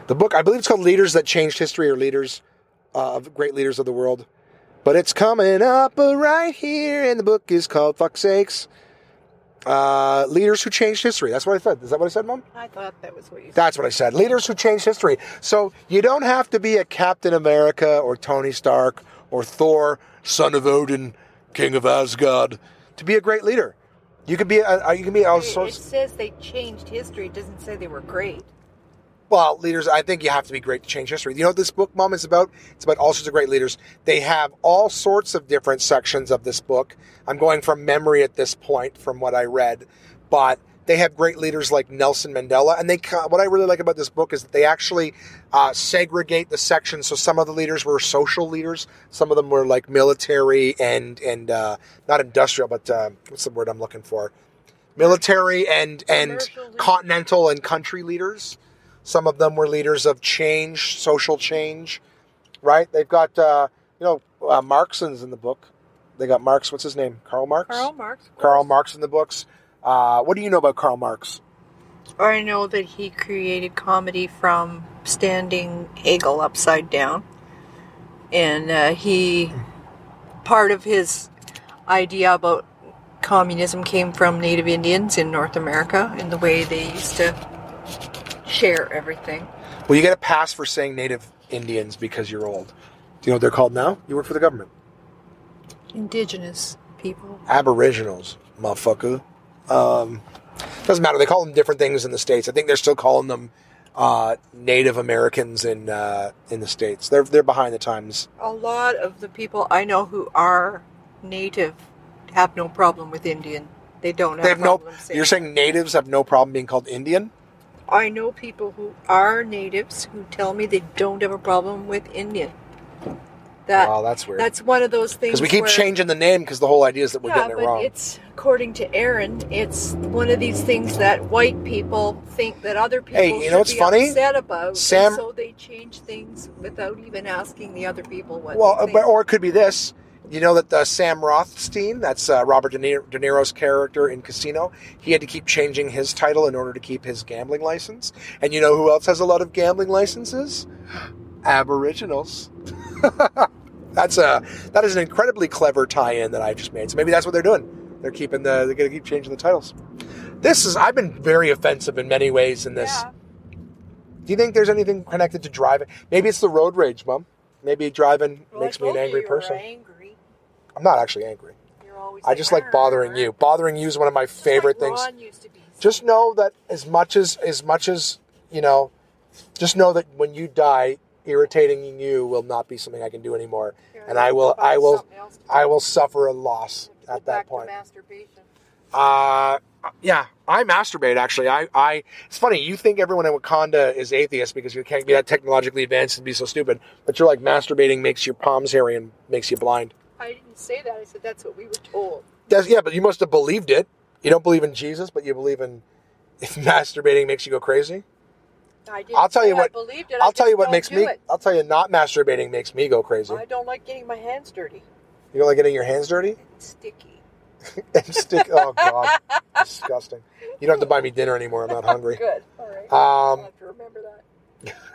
The book, I believe it's called Leaders That Changed History or Leaders uh, of Great Leaders of the World. But it's coming up right here, and the book is called Fuck Sakes. Uh, leaders who changed history. That's what I said. Is that what I said, Mom? I thought that was what you said. That's what I said. Leaders who changed history. So you don't have to be a Captain America or Tony Stark or Thor, son of Odin, king of Asgard, to be a great leader. You could be a, you can be all It- It says they changed history. It doesn't say they were great. Well, leaders, I think you have to be great to change history. You know what this book, Mom, is about? It's about all sorts of great leaders. They have all sorts of different sections of this book. I'm going from memory at this point from what I read, but they have great leaders like Nelson Mandela. And they, what I really like about this book is that they actually uh, segregate the sections. So some of the leaders were social leaders, some of them were like military and and uh, not industrial, but uh, what's the word I'm looking for? military and and continental and country leaders. Some of them were leaders of change, social change, right? They've got uh, you know uh, Marx's in the book. They got Marx. What's his name? Karl Marx. Karl Marx. Karl. Marx in the books. Uh, what do you know about Karl Marx? I know that he created comedy from standing Hegel upside down. And uh, he, part of his idea about communism came from Native Indians in North America and the way they used to share everything. Well, you get a pass for saying Native Indians because you're old. Do you know what they're called now? You work for the government. Indigenous people. Aboriginals, motherfucker. Um, doesn't matter. They call them different things in the states. I think they're still calling them uh, Native Americans in uh, in the states. They're they're behind the times. A lot of the people I know who are native have no problem with Indian. They don't have, They have no. problem You're saying natives have no problem being called Indian? I know people who are natives who tell me they don't have a problem with Indian. That Wow, that's weird. that's one of those things. Because we keep where- changing the name because the whole idea is that we're Yeah, getting it but wrong. it's according to Aaron, it's one of these things that white people think that other people Hey, you know what's funny? upset about, and Sam- so they change things without even asking the other people what. Well, uh, but, or it could be this. You know that uh, Sam Rothstein, that's uh, Robert De, Niro, De Niro's character in Casino, he had to keep changing his title in order to keep his gambling license. And you know who else has a lot of gambling licenses? Aboriginals. that's a that is an incredibly clever tie-in that I just made. So maybe that's what they're doing. They're keeping the they're going to keep changing the titles. This is I've been very offensive in many ways in this. yeah, Do you think there's anything connected to driving? Maybe it's the road rage, Mom. Maybe driving Well, makes me an angry person. Angry. I'm not actually angry. I just like bothering you. Bothering you is one of my Just favorite like things. Ron used to be. Just know that as much as as much as you know, just know that when you die, irritating you will not be something I can do anymore, and I will I will something else to I will suffer a loss at that point. Masturbation. Uh, yeah, I masturbate actually. I, I, it's funny. You think everyone in Wakanda is atheist because you can't be that technologically advanced and be so stupid, but you're like masturbating makes your palms hairy and makes you blind. I didn't say that. I said that's what we were told. That's, yeah, but you must have believed it. You don't believe in Jesus, but you believe in if masturbating makes you go crazy. I didn't I'll tell you I what- believed it. I I'll tell you what makes me. It. I'll tell you not masturbating makes me go crazy. I don't like getting my hands dirty. You don't like getting your hands dirty Sticky. and stick. Oh God, disgusting. You don't have to buy me dinner anymore. I'm not hungry. Good. All right. Um, I'll have to remember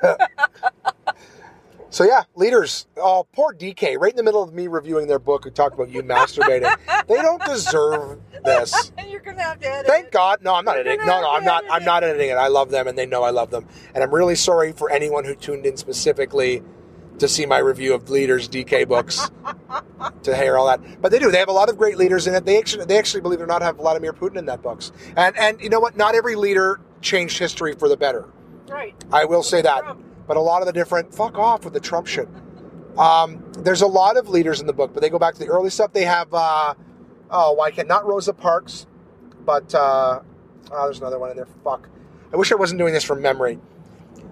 that. So yeah, leaders. Oh, poor DK, right in the middle of me reviewing their book, who talked about you masturbating. They don't deserve this. And you're gonna have to edit. Thank. God. No, I'm not You're editing. No, no, I'm not. I'm not editing it. I love them, and they know I love them. And I'm really sorry for anyone who tuned in specifically to see my review of leaders DK books to hear all that. But they do. They have a lot of great leaders in it. They actually, they actually believe it or not, have Vladimir Putin in that books. And and you know what? Not every leader changed history for the better. Right. I will say that. Trump. But a lot of the different fuck off with the Trump shit. Um, there's a lot of leaders in the book, but they go back to the early stuff. They have uh, oh, why can't not Rosa Parks, but uh, oh, there's another one in there. Fuck. I wish I wasn't doing this from memory.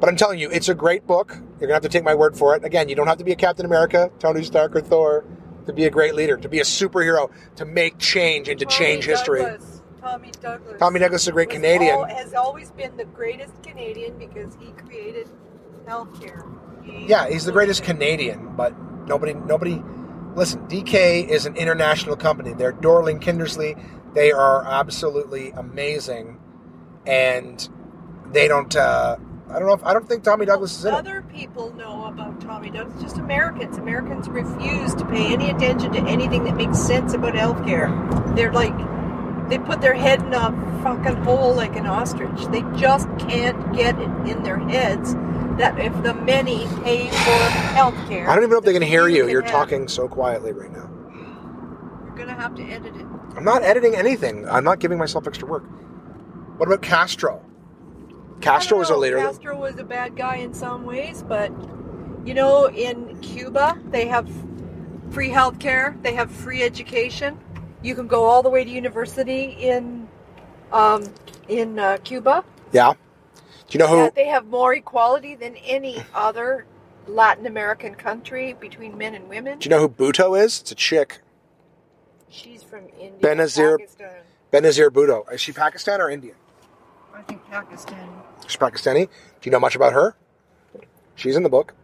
But I'm telling you, it's a great book. You're gonna have to take my word for it. Again, you don't have to be a Captain America, Tony Stark, or Thor to be a great leader, to be a superhero, to make change and to Tommy change history. Douglas. Tommy Douglas. Tommy Douglas is a great Canadian. al- has always been the greatest Canadian because he created healthcare. He Yeah, he's the greatest Canadian, but nobody, nobody. Listen, DK is an international company. They're Dorling Kindersley. They are absolutely amazing, and they don't. Uh, I don't know. If, I don't think Tommy Douglas is in it. Other people know about Tommy Douglas, just Americans. Americans refuse to pay any attention to anything that makes sense about healthcare. They're like, they put their head in a fucking hole like an ostrich. They just can't get it in their heads that if the many pay for healthcare, I don't even know if they can hear you. can You're have- talking so quietly right now. You're gonna have to edit it. I'm not editing anything. I'm not giving myself extra work. What about Castro? Castro was a leader. Castro was a bad guy in some ways, but you know, in Cuba they have free health care, they have free education. You can go all the way to university in um, in uh, Cuba. Yeah. Do you know who? That they have more equality than any other Latin American country between men and women. Do you know who Bhutto is? It's a chick. She's from India, Benazir- Pakistan. Benazir Bhutto. Is she Pakistan or Indian? I think Pakistani. She's Pakistani. Do you know much about her? She's in the book.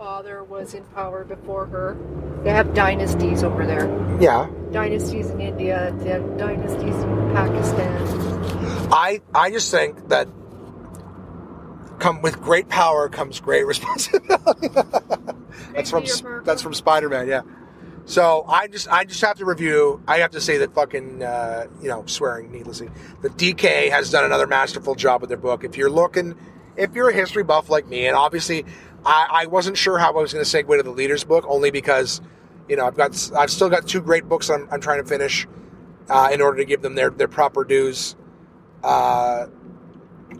Yeah, well, her father was in power before her. They have dynasties over there. Yeah. Dynasties in India, they have dynasties in Pakistan. I I just think that come with great power comes great responsibility. that's from that's from Spider Man. Yeah. So I just I just have to review. I have to say that fucking uh, you know swearing needlessly. The DK has done another masterful job with their book. If you're looking, if you're a history buff like me, and obviously I, I wasn't sure how I was going to segue to the leaders book, only because you know I've got I've still got two great books I'm, I'm trying to finish uh, in order to give them their their proper dues. Uh,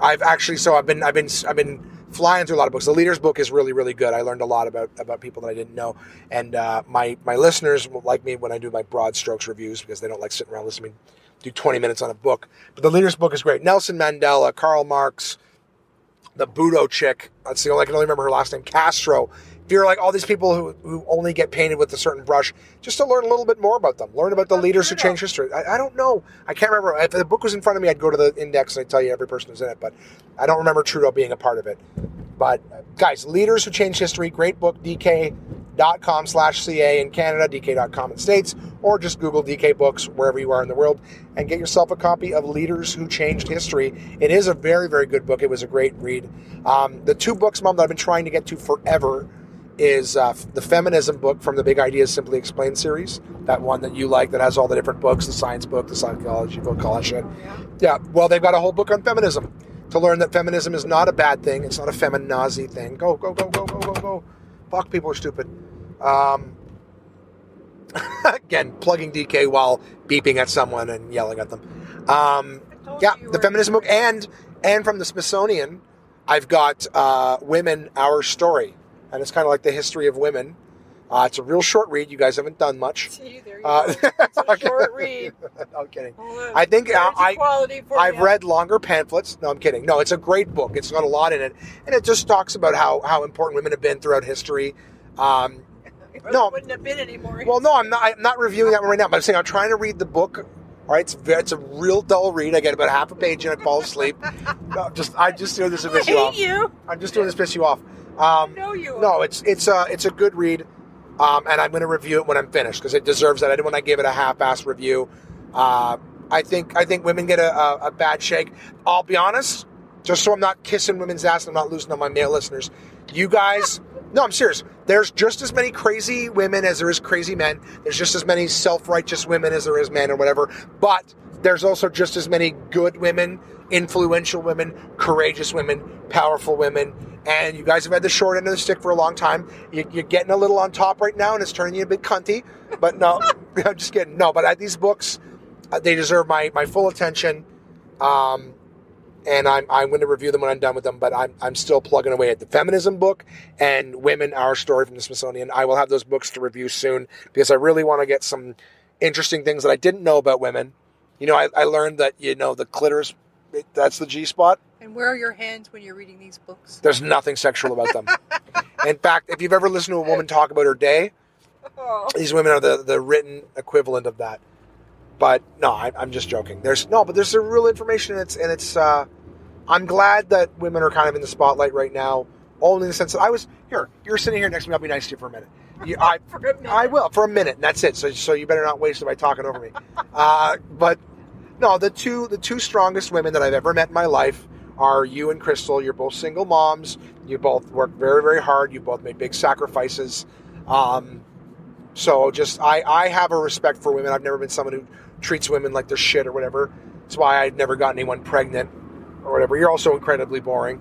I've actually so I've been I've been I've been flying through a lot of books. The leaders book is really really good. I learned a lot about about people that I didn't know, and uh, my my listeners like me when I do my broad strokes reviews because they don't like sitting around listening. Do twenty minutes on a book, but the leaders book is great. Nelson Mandela, Karl Marx, the Bhutto chick. That's the only I can only remember her last name. Castro. If you're like all these people who, who only get painted with a certain brush, just to learn a little bit more about them, learn about the leaders who changed history. I, I don't know. I can't remember. If the book was in front of me, I'd go to the index and I'd tell you every person who's in it. But I don't remember Trudeau being a part of it. But guys, leaders who changed history. Great book. DK.com slash CA in Canada, DK.com in States, or just Google DK books wherever you are in the world and get yourself a copy of Leaders Who Changed History. It is a very, very good book. It was a great read. Um, the two books, Mom, that I've been trying to get to forever is uh, the feminism book from the Big Ideas Simply Explained series. That one that you like that has all the different books, the science book, the psychology book, all that shit. Yeah, well, they've got a whole book on feminism to learn that feminism is not a bad thing. It's not a feminazi thing. Go, go, go, go, go, go, go. Fuck, people are stupid. Um, again, plugging DK while beeping at someone and yelling at them. Um, yeah, the feminism book, and and from the Smithsonian, I've got uh, "Women, Our Story," and it's kind of like the history of women. Uh, it's a real short read. You guys haven't done much. See, there you Uh, go. It's a short read. I'm kidding. Well, I think, uh, I, I've you. read longer pamphlets. No, I'm kidding. No, it's a great book. It's got a lot in it, and it just talks about how how important women have been throughout history. Um, It no. wouldn't have been anymore. well, no, I'm not. I'm not reviewing that one right now. But I'm saying I'm trying to read the book. All right, it's it's a real dull read. I get about half a page and I fall asleep. No, I'm just I just doing this to piss you off. you. I'm just doing this to piss you off. Um, No, you. no, it's it's a it's a good read, um, and I'm going to review it when I'm finished because it deserves that. I didn't want to give it a half-ass review. Uh, I think I think women get a, a, a bad shake. I'll be honest, just so I'm not kissing women's ass, and I'm not losing on my male listeners. You guys, no, I'm serious. There's just as many crazy women as there is crazy men. There's just as many self-righteous women as there is men, or whatever. But there's also just as many good women, influential women, courageous women, powerful women. And you guys have had the short end of the stick for a long time. You, you're getting a little on top right now, and it's turning you a bit cunty. But no, I'm just kidding. No, but these books, uh, they deserve my, my full attention. Um, and I'm, I'm going to review them when I'm done with them, but I'm, I'm still plugging away at the feminism book and Women, Our Story from the Smithsonian. I will have those books to review soon because I really want to get some interesting things that I didn't know about women. You know, I, I learned that, you know, the clitoris, it- that's the G spot. And where are your hands when you're reading these books? There's nothing sexual about them. In fact, if you've ever listened to a woman talk about her day, Oh, these women are the, the written equivalent of that. But no, I, I'm just joking. There's no, but there's some real information, and it's and it's. Uh, I'm glad that women are kind of in the spotlight right now. Only in the sense that I was here. You're sitting here next to me. I'll be nice to you for a minute. You, I, for a minute. I will for a minute, and that's it. So, so you better not waste it by talking over me. Uh, but no, the two the two strongest women that I've ever met in my life are you and Crystal. You're both single moms. You both work very very hard. You both made big sacrifices. Um, so just I I have a respect for women. I've never been someone who treats women like they're shit or whatever. That's why I've never gotten anyone pregnant or whatever. You're also incredibly boring.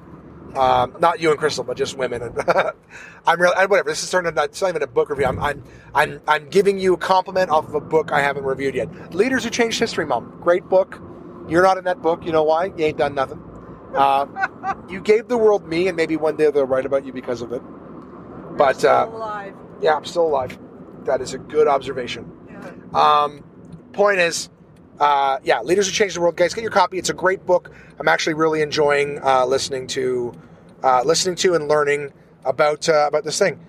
Um, not you and Crystal, but just women. I'm real. Whatever. This is turning. Not, it's not even a book review. I'm, I'm, I'm, I'm giving you a compliment off of a book I haven't reviewed yet. Leaders Who Changed History, Mom. Great book. You're not in that book. You know why? You ain't done nothing. Uh, you gave the world me, and maybe one day they'll write about you because of it. But Still uh, alive. yeah, I'm still alive. That is a good observation. Yeah. Um, point is, uh, yeah, Leaders Who Change the World, guys, get your copy. It's a great book. I'm actually really enjoying uh, listening to, uh, listening to and learning about uh, about this thing,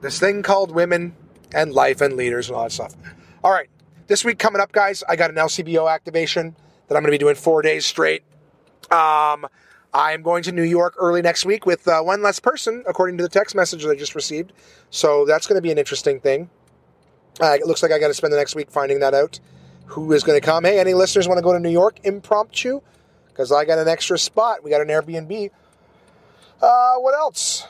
this thing called women and life and leaders and all that stuff. All right, this week coming up, guys, I got an LCBO activation that I'm going to be doing four days straight. Um, I'm going to New York early next week with uh, one less person, according to the text message that I just received. So that's going to be an interesting thing. Uh, it looks like I got to spend the next week finding that out. Who is going to come? Hey, any listeners want to go to New York impromptu? Because I got an extra spot. We got an Airbnb. Uh, what else?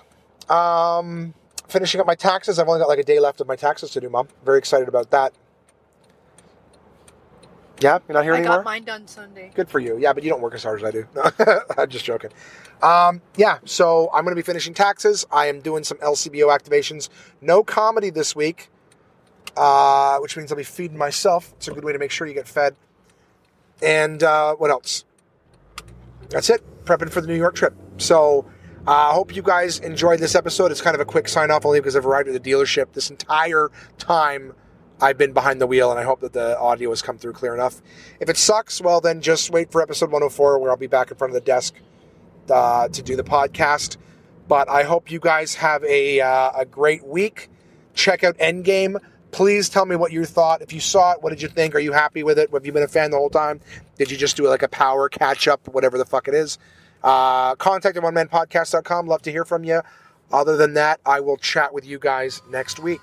Um, finishing up my taxes. I've only got like a day left of my taxes to do, Mom. Very excited about that. Yeah, you're not here I anymore. got mine done Sunday. Good for you. Yeah, but you don't work as hard as I do. No, I'm just joking. Um, yeah, so I'm going to be finishing taxes. I am doing some LCBO activations. No comedy this week, uh, which means I'll be feeding myself. It's a good way to make sure you get fed. And uh, what else? That's it. Prepping for the New York trip. So I uh, hope you guys enjoyed this episode. It's kind of a quick sign off only because I've arrived at the dealership this entire time I've been behind the wheel, and I hope that the audio has come through clear enough. If it sucks, well, then just wait for episode 104 where I'll be back in front of the desk uh, to do the podcast. But I hope you guys have a, uh, a great week. Check out Endgame. Please tell me what you thought. If you saw it, what did you think? Are you happy with it? Have you been a fan the whole time? Did you just do like a power catch up, whatever the fuck it is? Uh, contact at onemanpodcast.com. Love to hear from you. Other than that, I will chat with you guys next week.